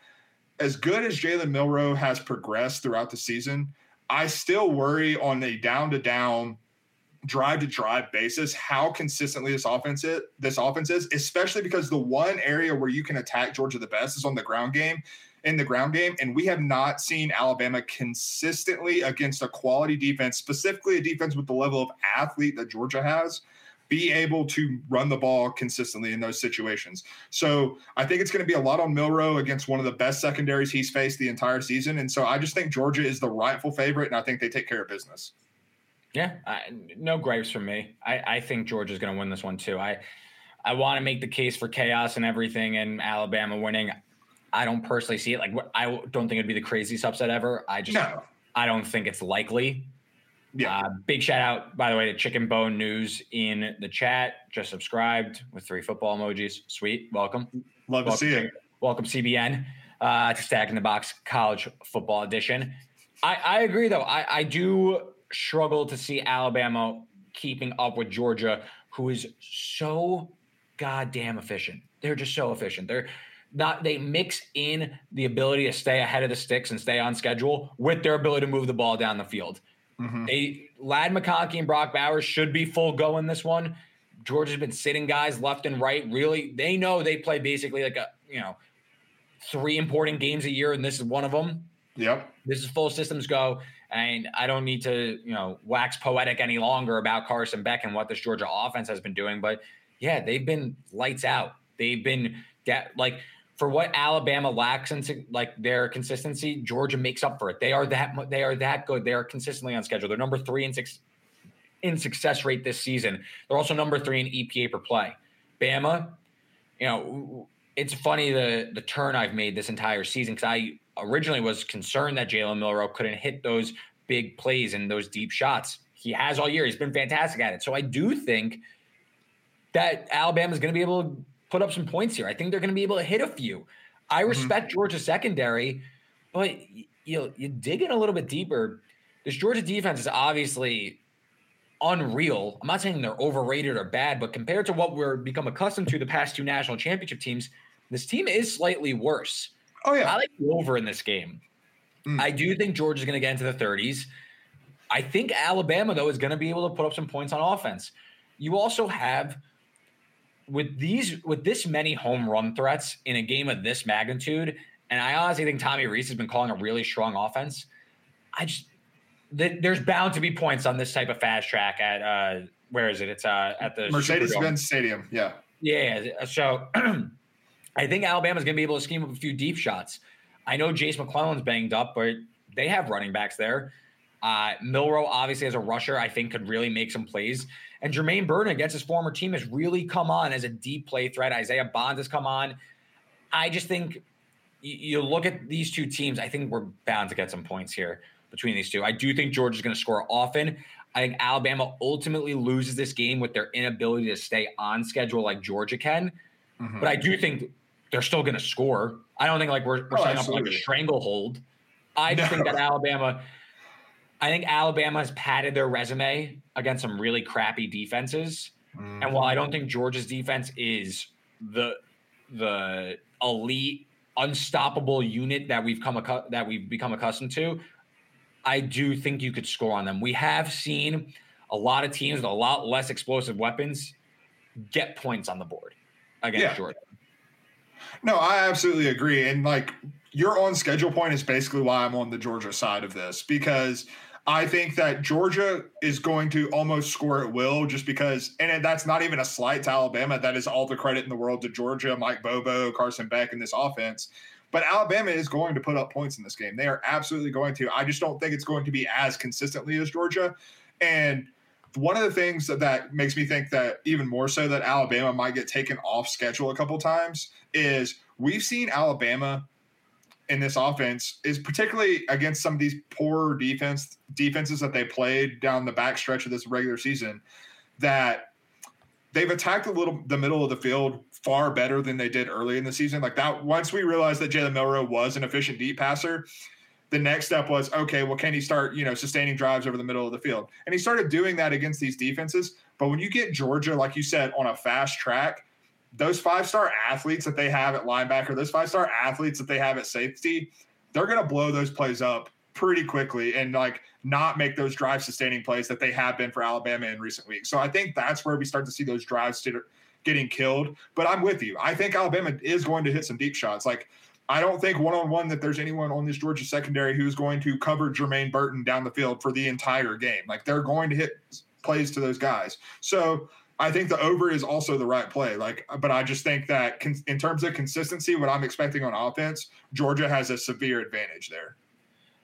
as good as Jalen Milroe has progressed throughout the season, I still worry on a down to down drive to drive basis how consistently this offense is, this offense is, especially because the one area where you can attack Georgia the best is on the ground game. In the ground game, and we have not seen Alabama consistently against a quality defense, specifically a defense with the level of athlete that Georgia has, be able to run the ball consistently in those situations. So I think it's going to be a lot on Milroe against one of the best secondaries he's faced the entire season. And so I just think Georgia is the rightful favorite, and I think they take care of business. Yeah, I, no gripes from me. I, I think Georgia's going to win this one too. I I want to make the case for chaos and everything, and Alabama winning. I don't personally see it. Like I don't think it'd be the craziest upset ever. I just no. I don't think it's likely. Yeah. Uh, big shout out, by the way, to Chicken Bone News in the chat. Just subscribed with three football emojis. Sweet. Welcome. Love welcome, to see it. Welcome, CBN, uh, to Stacking the Box College Football Edition. I, I agree, though. I, I do struggle to see Alabama keeping up with Georgia, who is so goddamn efficient. They're just so efficient. They're not they mix in the ability to stay ahead of the sticks and stay on schedule with their ability to move the ball down the field. Mm-hmm. They Ladd McConkey and Brock Bowers should be full go in this one. Georgia's been sitting guys left and right. Really, they know they play basically like a you know three important games a year, and this is one of them. Yep. This is full systems go. And I don't need to, you know, wax poetic any longer about Carson Beck and what this Georgia offense has been doing, but yeah, they've been lights out. They've been that like for what Alabama lacks in like their consistency, Georgia makes up for it. They are that they are that good. They are consistently on schedule. They're number three in six in success rate this season. They're also number three in EPA per play. Bama, you know, it's funny the the turn I've made this entire season because I originally was concerned that Jalen Milroe couldn't hit those big plays and those deep shots. He has all year. He's been fantastic at it. So I do think that Alabama is going to be able to put up some points here. I think they're going to be able to hit a few. I mm-hmm. respect mm-hmm. Georgia's secondary, but you know, you dig in a little bit deeper. This Georgia defense is obviously unreal. I'm not saying they're overrated or bad, but compared to what we're become accustomed to the past two national championship teams, this team is slightly worse. Oh yeah, I like the over in this game. Mm. I do think George is going to get into the 30s. I think Alabama though is going to be able to put up some points on offense. You also have with these with this many home run threats in a game of this magnitude, and I honestly think Tommy Rees has been calling a really strong offense. I just there's bound to be points on this type of fast track at uh where is it? It's uh at the Mercedes Benz Stadium. Yeah. Yeah. So I think Alabama's gonna be able to scheme up a few deep shots. I know Jase McClellan's banged up, but they have running backs there. Uh, Milroe, obviously, as a rusher, I think could really make some plays. And Jermaine Burton against his former team has really come on as a deep play threat. Isaiah Bonds has come on. I just think you look at these two teams, I think we're bound to get some points here between these two. I do think Georgia's going to score often. I think Alabama ultimately loses this game with their inability to stay on schedule like Georgia can. Mm-hmm. But I do think they're still going to score. I don't think like we're, we're oh, setting up like a stranglehold. I just no. think that Alabama, I think Alabama has padded their resume against some really crappy defenses. Mm-hmm. And while I don't think Georgia's defense is the the elite, unstoppable unit that we've come that we've become accustomed to, I do think you could score on them. We have seen a lot of teams with a lot less explosive weapons get points on the board against yeah. Georgia. No, I absolutely agree. And like your on schedule point is basically why I'm on the Georgia side of this because I think that Georgia is going to almost score at will just because, and that's not even a slight to Alabama. That is all the credit in the world to Georgia, Mike Bobo, Carson Beck, and this offense. But Alabama is going to put up points in this game. They are absolutely going to. I just don't think it's going to be as consistently as Georgia. And one of the things that, that makes me think that even more so that Alabama might get taken off schedule a couple times is we've seen Alabama in this offense is particularly against some of these poor defense defenses that they played down the back stretch of this regular season that they've attacked a little the middle of the field far better than they did early in the season. Like that, once we realized that Jalen Milroe was an efficient deep passer, the next step was okay. Well, can he start you know sustaining drives over the middle of the field? And he started doing that against these defenses. But when you get Georgia, like you said, on a fast track, those five star athletes that they have at linebacker, those five star athletes that they have at safety, they're going to blow those plays up pretty quickly and like not make those drive sustaining plays that they have been for Alabama in recent weeks. So I think that's where we start to see those drives getting killed. But I'm with you. I think Alabama is going to hit some deep shots. Like I don't think one on one that there's anyone on this Georgia secondary who's going to cover Jermaine Burton down the field for the entire game. Like they're going to hit plays to those guys. So I think the over is also the right play. Like, but I just think that con- in terms of consistency, what I'm expecting on offense, Georgia has a severe advantage there.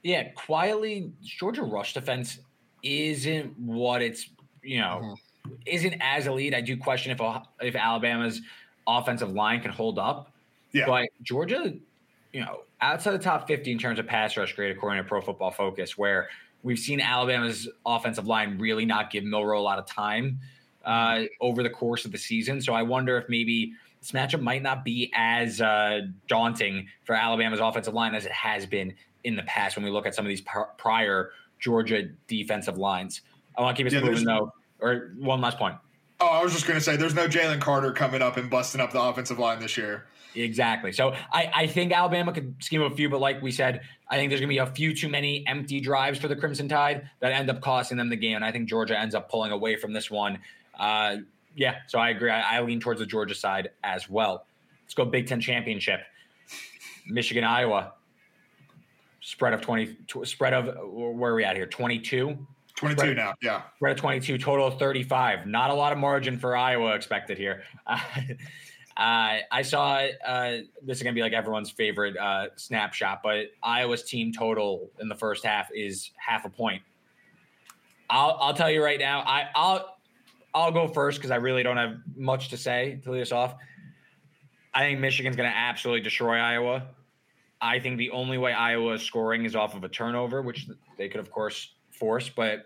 Yeah, quietly, Georgia rush defense isn't what it's you know mm-hmm. isn't as elite. I do question if if Alabama's offensive line can hold up. Yeah, but Georgia, you know, outside the top 50 in terms of pass rush grade, according to Pro Football Focus, where we've seen Alabama's offensive line really not give Milroe a lot of time uh, over the course of the season. So I wonder if maybe this matchup might not be as uh, daunting for Alabama's offensive line as it has been in the past when we look at some of these prior Georgia defensive lines. I want to keep us yeah, moving though. Or one last point. Oh, I was just going to say, there's no Jalen Carter coming up and busting up the offensive line this year. Exactly. So I, I think Alabama could scheme a few, but like we said, I think there's going to be a few too many empty drives for the Crimson Tide that end up costing them the game. And I think Georgia ends up pulling away from this one. Uh, yeah, so I agree. I, I lean towards the Georgia side as well. Let's go Big Ten championship. Michigan, Iowa. Spread of 20, spread of, where are we at here? 22? 22 right, now. Yeah. Spread of 22, total of 35. Not a lot of margin for Iowa expected here. Uh, I saw uh, this is going to be like everyone's favorite uh, snapshot, but Iowa's team total in the first half is half a point. I'll, I'll tell you right now, I, I'll I'll go first because I really don't have much to say to lead us off. I think Michigan's going to absolutely destroy Iowa. I think the only way Iowa is scoring is off of a turnover, which they could, of course, force. But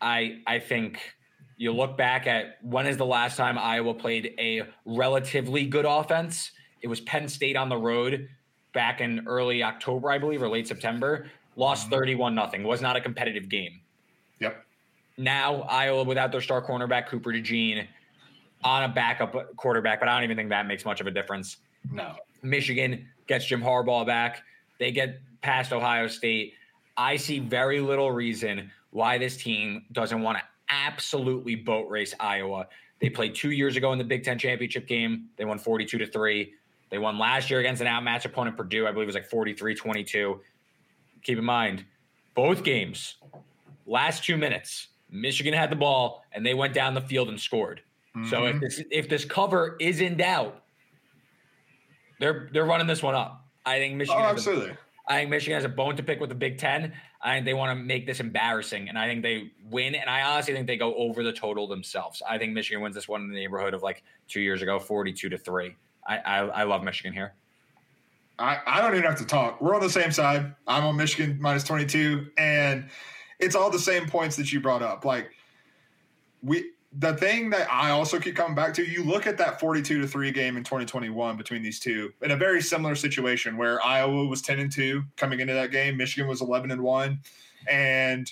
I I think you look back at when is the last time Iowa played a relatively good offense? It was Penn State on the road back in early October, I believe, or late September. Lost mm-hmm. 31 nothing. Was not a competitive game. Yep. Now Iowa without their star cornerback Cooper DeJean on a backup quarterback, but I don't even think that makes much of a difference. No. Michigan gets Jim Harbaugh back. They get past Ohio State. I see very little reason why this team doesn't want to absolutely boat race Iowa. They played two years ago in the Big Ten championship game. They won 42 to 3. They won last year against an outmatched opponent, Purdue. I believe it was like 43 22. Keep in mind, both games, last two minutes, Michigan had the ball and they went down the field and scored. Mm-hmm. So if mm-hmm. this if this cover is in doubt, they're they're running this one up. I think Michigan. Oh, absolutely. A, I think Michigan has a bone to pick with the Big Ten. I think they want to make this embarrassing, and I think they win. And I honestly think they go over the total themselves. I think Michigan wins this one in the neighborhood of like two years ago, forty-two to three. I I, I love Michigan here. I, I don't even have to talk. We're on the same side. I'm on Michigan minus 22, and it's all the same points that you brought up. Like we the thing that I also keep coming back to, you look at that 42 to 3 game in 2021 between these two in a very similar situation where Iowa was 10 and 2 coming into that game, Michigan was 11 and 1 and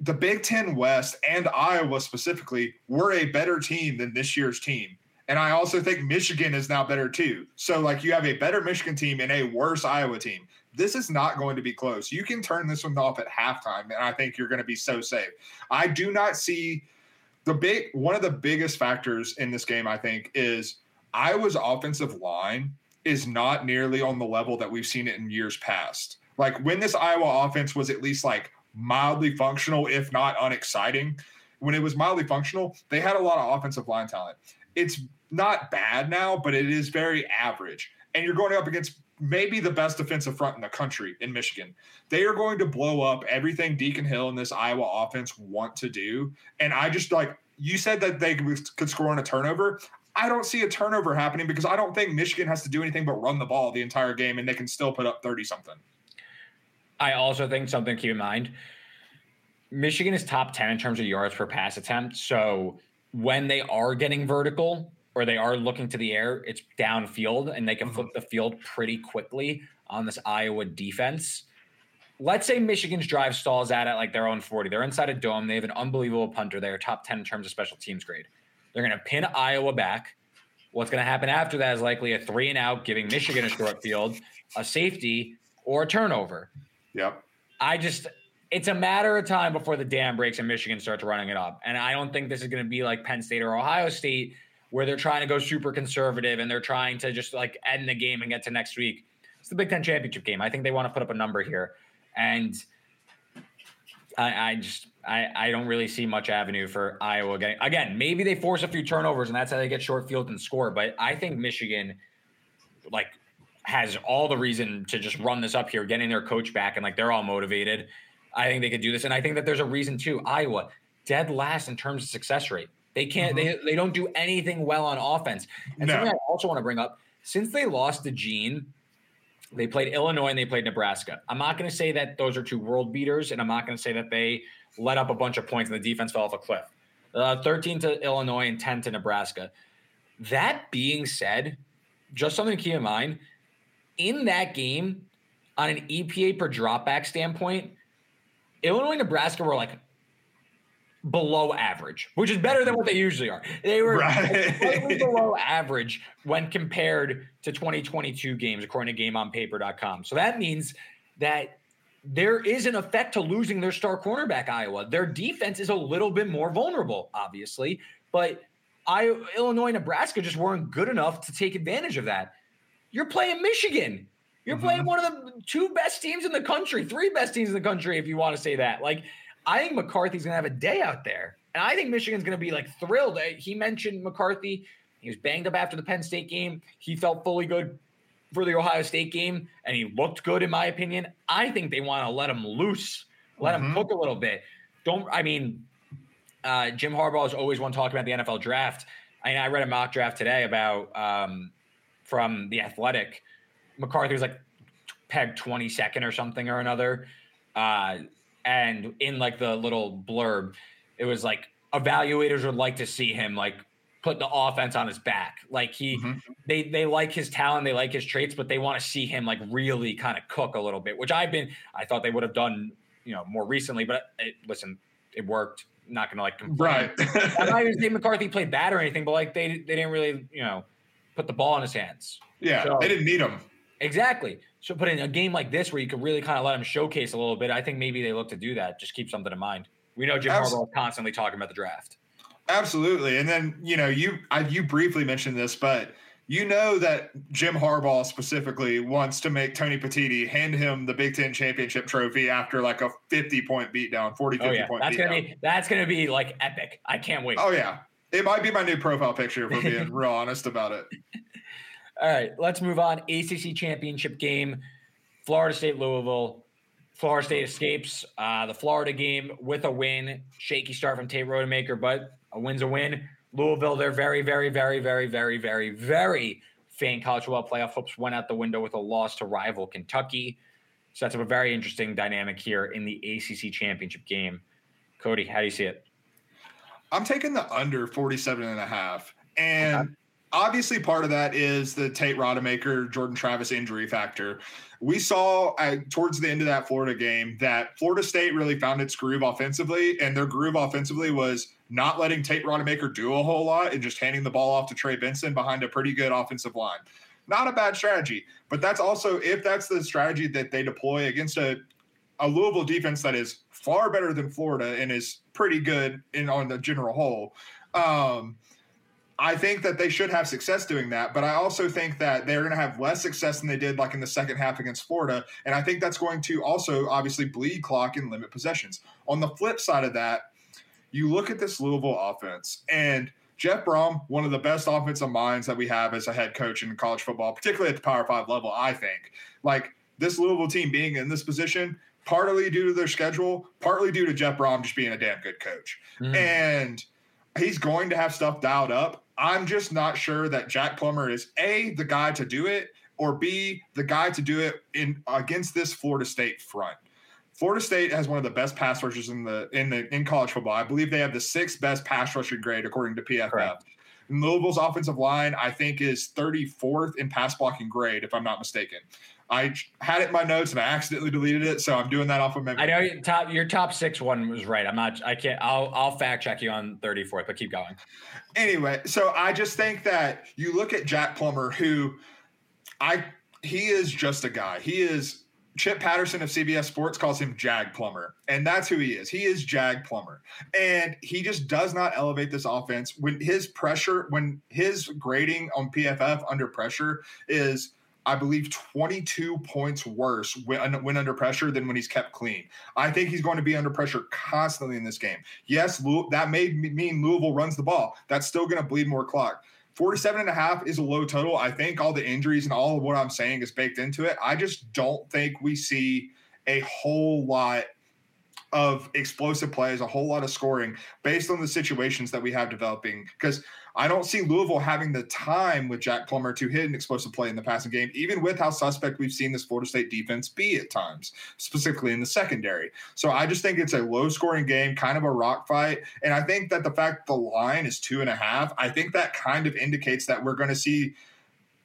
the Big 10 West and Iowa specifically were a better team than this year's team. And I also think Michigan is now better too. So like you have a better Michigan team and a worse Iowa team. This is not going to be close. You can turn this one off at halftime and I think you're going to be so safe. I do not see the big one of the biggest factors in this game, I think, is Iowa's offensive line is not nearly on the level that we've seen it in years past. Like when this Iowa offense was at least like mildly functional, if not unexciting, when it was mildly functional, they had a lot of offensive line talent. It's not bad now, but it is very average. And you're going up against maybe the best defensive front in the country in Michigan. They are going to blow up everything Deacon Hill and this Iowa offense want to do. And I just like you said that they could score on a turnover. I don't see a turnover happening because I don't think Michigan has to do anything but run the ball the entire game and they can still put up 30 something. I also think something to keep in mind Michigan is top 10 in terms of yards per pass attempt. So when they are getting vertical, or they are looking to the air, it's downfield and they can flip mm-hmm. the field pretty quickly on this Iowa defense. Let's say Michigan's drive stalls out at like their own 40. They're inside a dome. They have an unbelievable punter. They're top 10 in terms of special teams grade. They're going to pin Iowa back. What's going to happen after that is likely a three and out, giving Michigan a short field, a safety, or a turnover. Yep. I just, it's a matter of time before the dam breaks and Michigan starts running it up. And I don't think this is going to be like Penn State or Ohio State where they're trying to go super conservative and they're trying to just like end the game and get to next week. It's the Big Ten championship game. I think they want to put up a number here, and I, I just I, I don't really see much avenue for Iowa getting again. Maybe they force a few turnovers and that's how they get short field and score. But I think Michigan, like, has all the reason to just run this up here, getting their coach back and like they're all motivated. I think they could do this, and I think that there's a reason too. Iowa dead last in terms of success rate. They can't. Mm-hmm. They they don't do anything well on offense. And no. something I also want to bring up: since they lost DeJean, they played Illinois and they played Nebraska. I'm not going to say that those are two world beaters, and I'm not going to say that they let up a bunch of points and the defense fell off a cliff. Uh, 13 to Illinois and 10 to Nebraska. That being said, just something to keep in mind: in that game, on an EPA per dropback standpoint, Illinois Nebraska were like below average, which is better than what they usually are. They were right. slightly below average when compared to 2022 games, according to GameOnPaper.com. So that means that there is an effect to losing their star cornerback, Iowa. Their defense is a little bit more vulnerable, obviously, but I, Illinois, Nebraska just weren't good enough to take advantage of that. You're playing Michigan. You're mm-hmm. playing one of the two best teams in the country, three best teams in the country, if you want to say that. Like, I think McCarthy's gonna have a day out there, and I think Michigan's gonna be like thrilled. He mentioned McCarthy. He was banged up after the Penn State game. He felt fully good for the Ohio State game, and he looked good in my opinion. I think they want to let him loose, let mm-hmm. him cook a little bit. Don't I mean? Uh, Jim Harbaugh is always one talking about the NFL draft. I, mean, I read a mock draft today about um, from the Athletic. McCarthy was like pegged 22nd or something or another. Uh, and in like the little blurb, it was like evaluators would like to see him like put the offense on his back. Like he, mm-hmm. they they like his talent, they like his traits, but they want to see him like really kind of cook a little bit. Which I've been, I thought they would have done, you know, more recently. But it, listen, it worked. Not gonna like complain. Right. I'm not even saying McCarthy played bad or anything, but like they they didn't really, you know, put the ball in his hands. Yeah, so, they didn't need him. Exactly. So, but in a game like this where you could really kind of let him showcase a little bit, I think maybe they look to do that. Just keep something in mind. We know Jim Harbaugh is constantly talking about the draft. Absolutely, and then you know you I, you briefly mentioned this, but you know that Jim Harbaugh specifically wants to make Tony Petitti hand him the Big Ten championship trophy after like a 50 point beatdown, 40, 50 oh, yeah. point that's beatdown. Gonna be, that's going to be like epic. I can't wait. Oh, yeah. It might be my new profile picture if we're being real honest about it. All right, let's move on. ACC championship game, Florida State Louisville. Florida State escapes uh, the Florida game with a win. Shaky start from Tate Rodemaker, but a win's a win. Louisville, they're very, very, very, very, very, very, very faint college football playoff hopes went out the window with a loss to rival Kentucky. So that's a very interesting dynamic here in the ACC championship game. Cody, how do you see it? I'm taking the under 47 and a half. And okay. Obviously part of that is the Tate Rodemaker, Jordan Travis injury factor. We saw uh, towards the end of that Florida game that Florida State really found its groove offensively, and their groove offensively was not letting Tate Rodemaker do a whole lot and just handing the ball off to Trey Benson behind a pretty good offensive line. Not a bad strategy, but that's also if that's the strategy that they deploy against a a Louisville defense that is far better than Florida and is pretty good in on the general whole. Um, I think that they should have success doing that, but I also think that they're going to have less success than they did like in the second half against Florida, and I think that's going to also obviously bleed clock and limit possessions. On the flip side of that, you look at this Louisville offense and Jeff Brohm, one of the best offensive minds that we have as a head coach in college football, particularly at the Power Five level, I think. Like this Louisville team being in this position, partly due to their schedule, partly due to Jeff Brohm just being a damn good coach. Mm-hmm. And he's going to have stuff dialed up. I'm just not sure that Jack Plummer is A, the guy to do it, or B, the guy to do it in against this Florida State front. Florida State has one of the best pass rushers in the in the in college football. I believe they have the sixth best pass rushing grade according to PFF. Correct. Louisville's offensive line, I think, is 34th in pass blocking grade, if I'm not mistaken. I had it in my notes and I accidentally deleted it, so I'm doing that off of memory. I know your top your top six one was right. I'm not. I can't. I'll I'll fact check you on 34th, but keep going. Anyway, so I just think that you look at Jack Plummer, who I he is just a guy. He is Chip Patterson of CBS Sports calls him Jag Plummer, and that's who he is. He is Jag Plummer, and he just does not elevate this offense when his pressure, when his grading on PFF under pressure is I believe, 22 points worse when, when, under pressure than when he's kept clean. I think he's going to be under pressure constantly in this game. Yes, that may mean Louisville runs the ball. That's still going to bleed more clock. 47 and a half is a low total. I think all the injuries and all of what I'm saying is baked into it. I just don't think we see a whole lot of explosive plays, a whole lot of scoring based on the situations that we have developing. Because I don't see Louisville having the time with Jack Plummer to hit an explosive play in the passing game, even with how suspect we've seen this Florida State defense be at times, specifically in the secondary. So I just think it's a low scoring game, kind of a rock fight. And I think that the fact the line is two and a half, I think that kind of indicates that we're going to see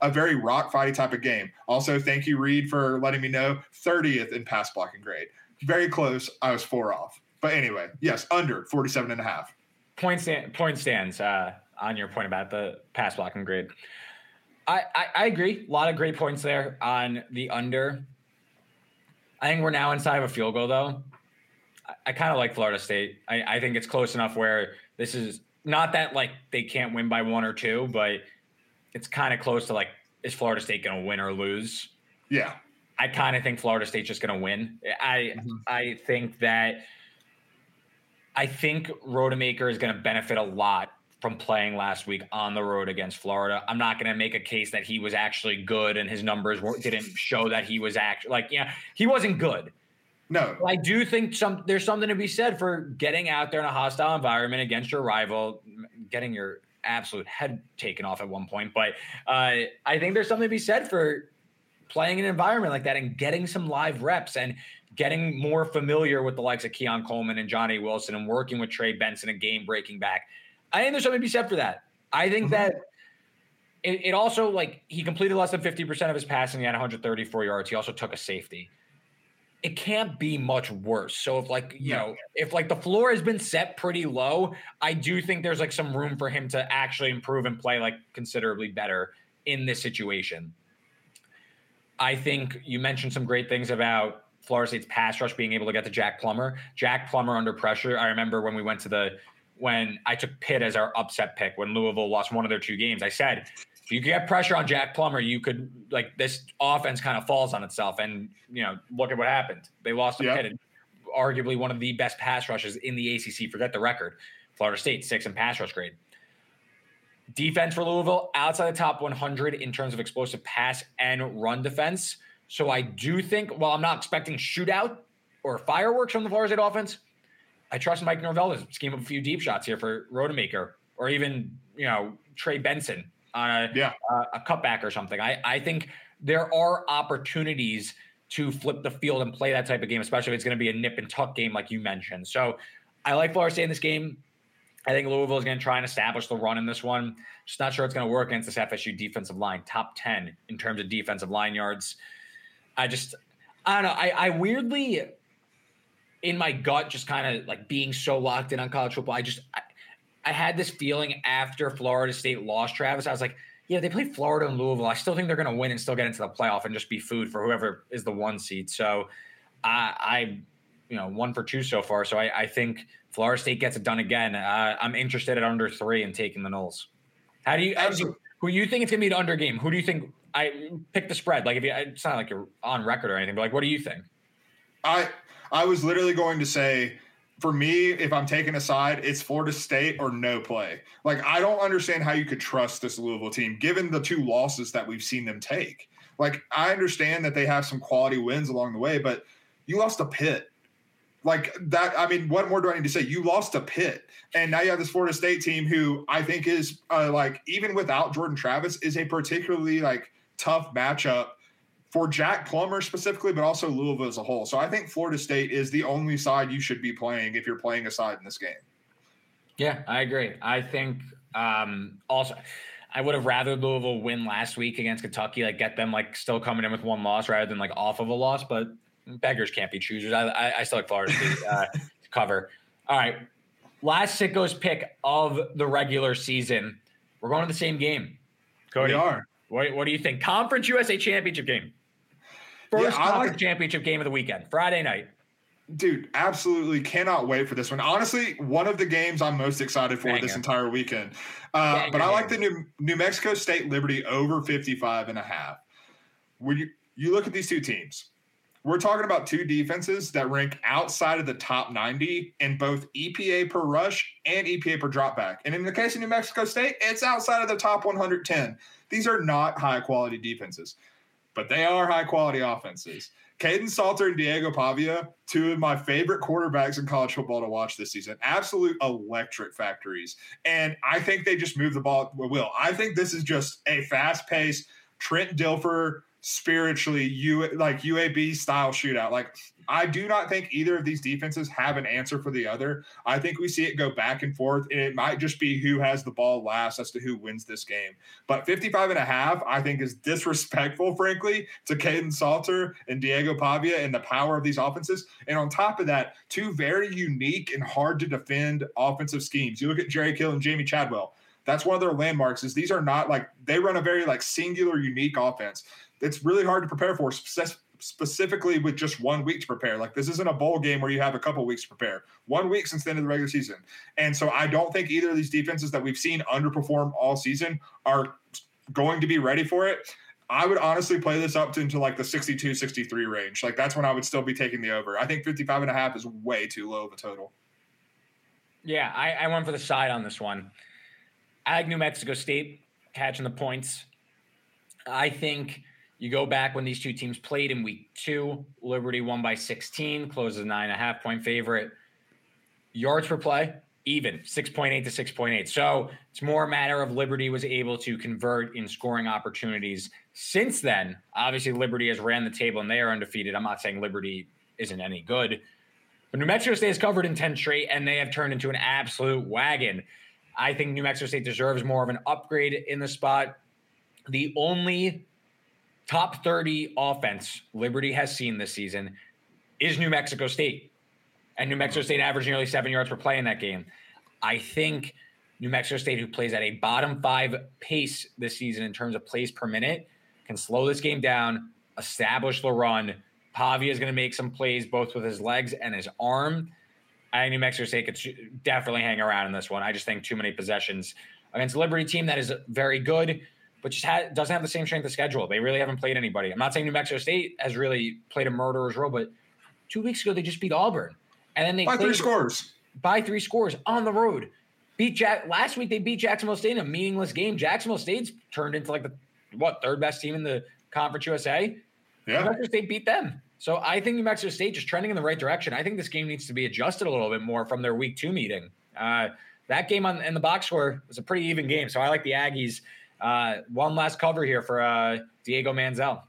a very rock fighty type of game. Also, thank you, Reed, for letting me know 30th in pass blocking grade. Very close. I was four off. But anyway, yes, under 47 and a half. Point, stand, point stands. Uh, on your point about the pass blocking grade. I, I, I agree. A lot of great points there on the under. I think we're now inside of a field goal, though. I, I kind of like Florida State. I, I think it's close enough where this is not that like they can't win by one or two, but it's kind of close to like, is Florida State going to win or lose? Yeah. I kind of think Florida State's just going to win. I mm-hmm. I think that I think Rodemaker is going to benefit a lot from playing last week on the road against Florida. I'm not going to make a case that he was actually good and his numbers didn't show that he was actually like, yeah, he wasn't good. No, I do think some there's something to be said for getting out there in a hostile environment against your rival, getting your absolute head taken off at one point. But uh, I think there's something to be said for playing in an environment like that and getting some live reps and getting more familiar with the likes of Keon Coleman and Johnny Wilson and working with Trey Benson and game breaking back. I think there's something to be said for that. I think mm-hmm. that it, it, also like he completed less than 50% of his passing. He had 134 yards. He also took a safety. It can't be much worse. So if like, you know, if like the floor has been set pretty low, I do think there's like some room for him to actually improve and play like considerably better in this situation. I think you mentioned some great things about Florida State's pass rush being able to get to Jack Plummer. Jack Plummer under pressure. I remember when we went to the when I took Pitt as our upset pick when Louisville lost one of their two games. I said, if you get pressure on Jack Plummer, you could like this offense kind of falls on itself. And you know, look at what happened. They lost to yep. Pitt, arguably one of the best pass rushes in the ACC. Forget the record. Florida State six in pass rush grade. Defense for Louisville outside the top 100 in terms of explosive pass and run defense. So I do think, while I'm not expecting shootout or fireworks from the Florida State offense, I trust Mike Norvell to scheme up a few deep shots here for Rodemaker or even you know Trey Benson on a yeah. uh, a cutback or something. I I think there are opportunities to flip the field and play that type of game, especially if it's going to be a nip and tuck game like you mentioned. So I like Florida State in this game. I think Louisville is going to try and establish the run in this one. Just not sure it's going to work against this FSU defensive line, top 10 in terms of defensive line yards. I just, I don't know. I, I weirdly in my gut, just kind of like being so locked in on college football, I just I, I, had this feeling after Florida State lost Travis. I was like, yeah, they played Florida and Louisville. I still think they're going to win and still get into the playoff and just be food for whoever is the one seed. So I, I you know, one for two so far. So I, I think Florida State gets it done again. Uh, I'm interested at under three and taking the Noles. How do you, how do you who you think it's going to be an under game? Who do you think I pick the spread? Like if you, it's not like you're on record or anything, but like, what do you think? I I was literally going to say, for me, if I'm taking a side, it's Florida State or no play. Like, I don't understand how you could trust this Louisville team given the two losses that we've seen them take. Like, I understand that they have some quality wins along the way, but you lost a Pitt. Like that, I mean, what more do I need to say? You lost a Pitt, and now you have this Florida State team who I think is uh, like even without Jordan Travis is a particularly like tough matchup for Jack Plummer specifically, but also Louisville as a whole. So I think Florida State is the only side you should be playing if you're playing a side in this game. Yeah, I agree. I think um, also I would have rather Louisville win last week against Kentucky, like get them like still coming in with one loss rather than like off of a loss. But beggars can't be choosers. I, I, I still like Florida State uh, to cover. All right, last Sicko's pick of the regular season. We're going to the same game. Cody, we are. What, what do you think? Conference USA Championship game. First yeah, conference championship game of the weekend, Friday night. Dude, absolutely cannot wait for this one. Honestly, one of the games I'm most excited for this entire weekend. Uh, but I like the New, New Mexico State Liberty over 55 and a half. When you, you look at these two teams, we're talking about two defenses that rank outside of the top 90 in both EPA per rush and EPA per dropback. And in the case of New Mexico State, it's outside of the top 110. These are not high quality defenses but they are high quality offenses. Kaidon Salter and Diego Pavia, two of my favorite quarterbacks in college football to watch this season. Absolute electric factories. And I think they just move the ball at will. I think this is just a fast paced Trent Dilfer spiritually you like UAB style shootout. Like I do not think either of these defenses have an answer for the other. I think we see it go back and forth, and it might just be who has the ball last as to who wins this game. But 55 and a half, I think, is disrespectful, frankly, to Kaidon Salter and Diego Pavia and the power of these offenses. And on top of that, two very unique and hard to defend offensive schemes. You look at Jerry Kill and Jamey Chadwell. That's one of their landmarks. Is these are not like they run a very like singular, unique offense. It's really hard to prepare for, specifically with just one week to prepare. Like this isn't a bowl game where you have a couple weeks to prepare. One week since the end of the regular season. And so I don't think either of these defenses that we've seen underperform all season are going to be ready for it. I would honestly play this up to into like the 62 63 range. Like that's when I would still be taking the over. I think 55 and a half is way too low of a total. Yeah, I, I went for the side on this one. New Mexico State catching the points. I think you go back when these two teams played in week two. Liberty won by 16, closes a nine and a half point favorite. Yards per play, even 6.8 to 6.8. So it's more a matter of Liberty was able to convert in scoring opportunities. Since then, obviously, Liberty has ran the table and they are undefeated. I'm not saying Liberty isn't any good, but New Mexico State is covered in 10 straight and they have turned into an absolute wagon. I think New Mexico State deserves more of an upgrade in the spot. The only top 30 offense Liberty has seen this season is New Mexico State. And New Mexico State averaged nearly seven yards per play in that game. I think New Mexico State, who plays at a bottom five pace this season in terms of plays per minute, can slow this game down, establish the run. Pavia is going to make some plays both with his legs and his arm. I think New Mexico State could definitely hang around in this one. I just think too many possessions against a Liberty team that is very good, but just ha- doesn't have the same strength of schedule. They really haven't played anybody. I'm not saying New Mexico State has really played a murderer's role, but two weeks ago they just beat Auburn, and then they by three scores. By three scores on the road. Beat Jack last week. They beat Jacksonville State in a meaningless game. Jacksonville State's turned into like the what third best team in the Conference USA. Yeah, New Mexico State beat them. So I think New Mexico State is trending in the right direction. I think this game needs to be adjusted a little bit more from their week two meeting. Uh, that game on in the box score was a pretty even game. So I like the Aggies. Uh, one last cover here for uh, Diego Manziel.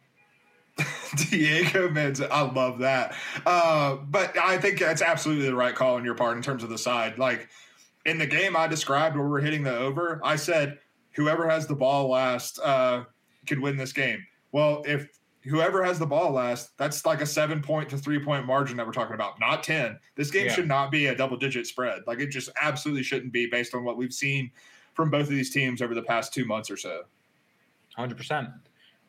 Diego Manziel, I love that. Uh, but I think that's absolutely the right call on your part in terms of the side. Like in the game I described where we're hitting the over, I said whoever has the ball last uh, could win this game. Well, if whoever has the ball last, that's like a seven point to three point margin that we're talking about, not 10. This game yeah. should not be a double digit spread. Like it just absolutely shouldn't be based on what we've seen from both of these teams over the past two months or so. 100%.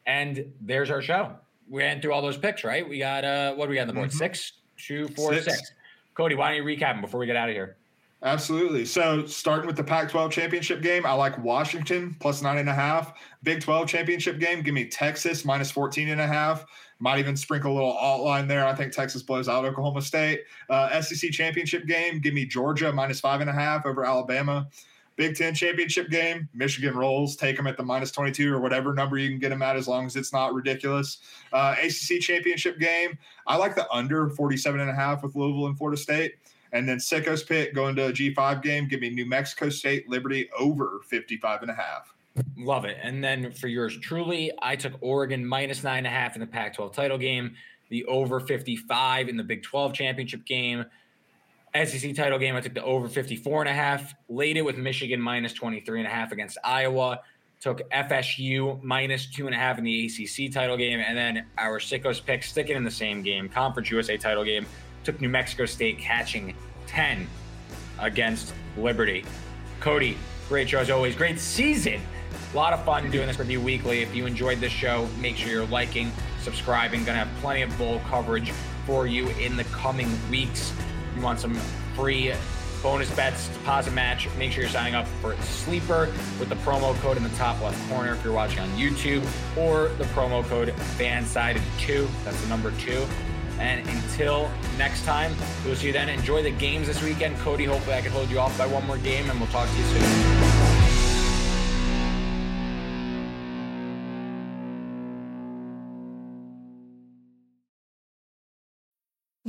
And there's our show. We ran through all those picks, right? We got, uh, what do we got on the board? Mm-hmm. Six, two, four, six. six. Cody, why don't you recap them before we get out of here? Absolutely. So starting with the Pac-12 championship game, I like Washington plus nine and a half. Big 12 championship game, give me Texas minus 14 and a half. Might even sprinkle a little alt line there. I think Texas blows out Oklahoma State. Uh, SEC championship game, give me Georgia minus five and a half over Alabama. Big Ten championship game, Michigan rolls, take them at the minus 22 or whatever number you can get them at as long as it's not ridiculous. Uh, ACC championship game, I like the under 47 and a half with Louisville and Florida State. And then Sicko's pick going to a G5 game, give me New Mexico State Liberty over 55 and a half. Love it. And then for yours truly, I took Oregon minus nine and a half in the Pac 12 title game, the over 55 in the Big 12 championship game. SEC title game, I took the over 54 and a half, laid it with Michigan minus 23 and a half against Iowa, took FSU minus two and a half in the ACC title game, and then our Sicko's pick, sticking in the same game, Conference USA title game, took New Mexico State catching 10 against Liberty. Cody, great show as always. Great season. A lot of fun doing this with you weekly. If you enjoyed this show, make sure you're liking, subscribing. Gonna have plenty of bowl coverage for you in the coming weeks. If you want some free bonus bets, deposit match, make sure you're signing up for Sleeper with the promo code in the top left corner if you're watching on YouTube, or the promo code FANSIDED2. That's the number two. And until next time, we'll see you then. Enjoy the games this weekend. Cody, hopefully I can hold you off by one more game, and we'll talk to you soon.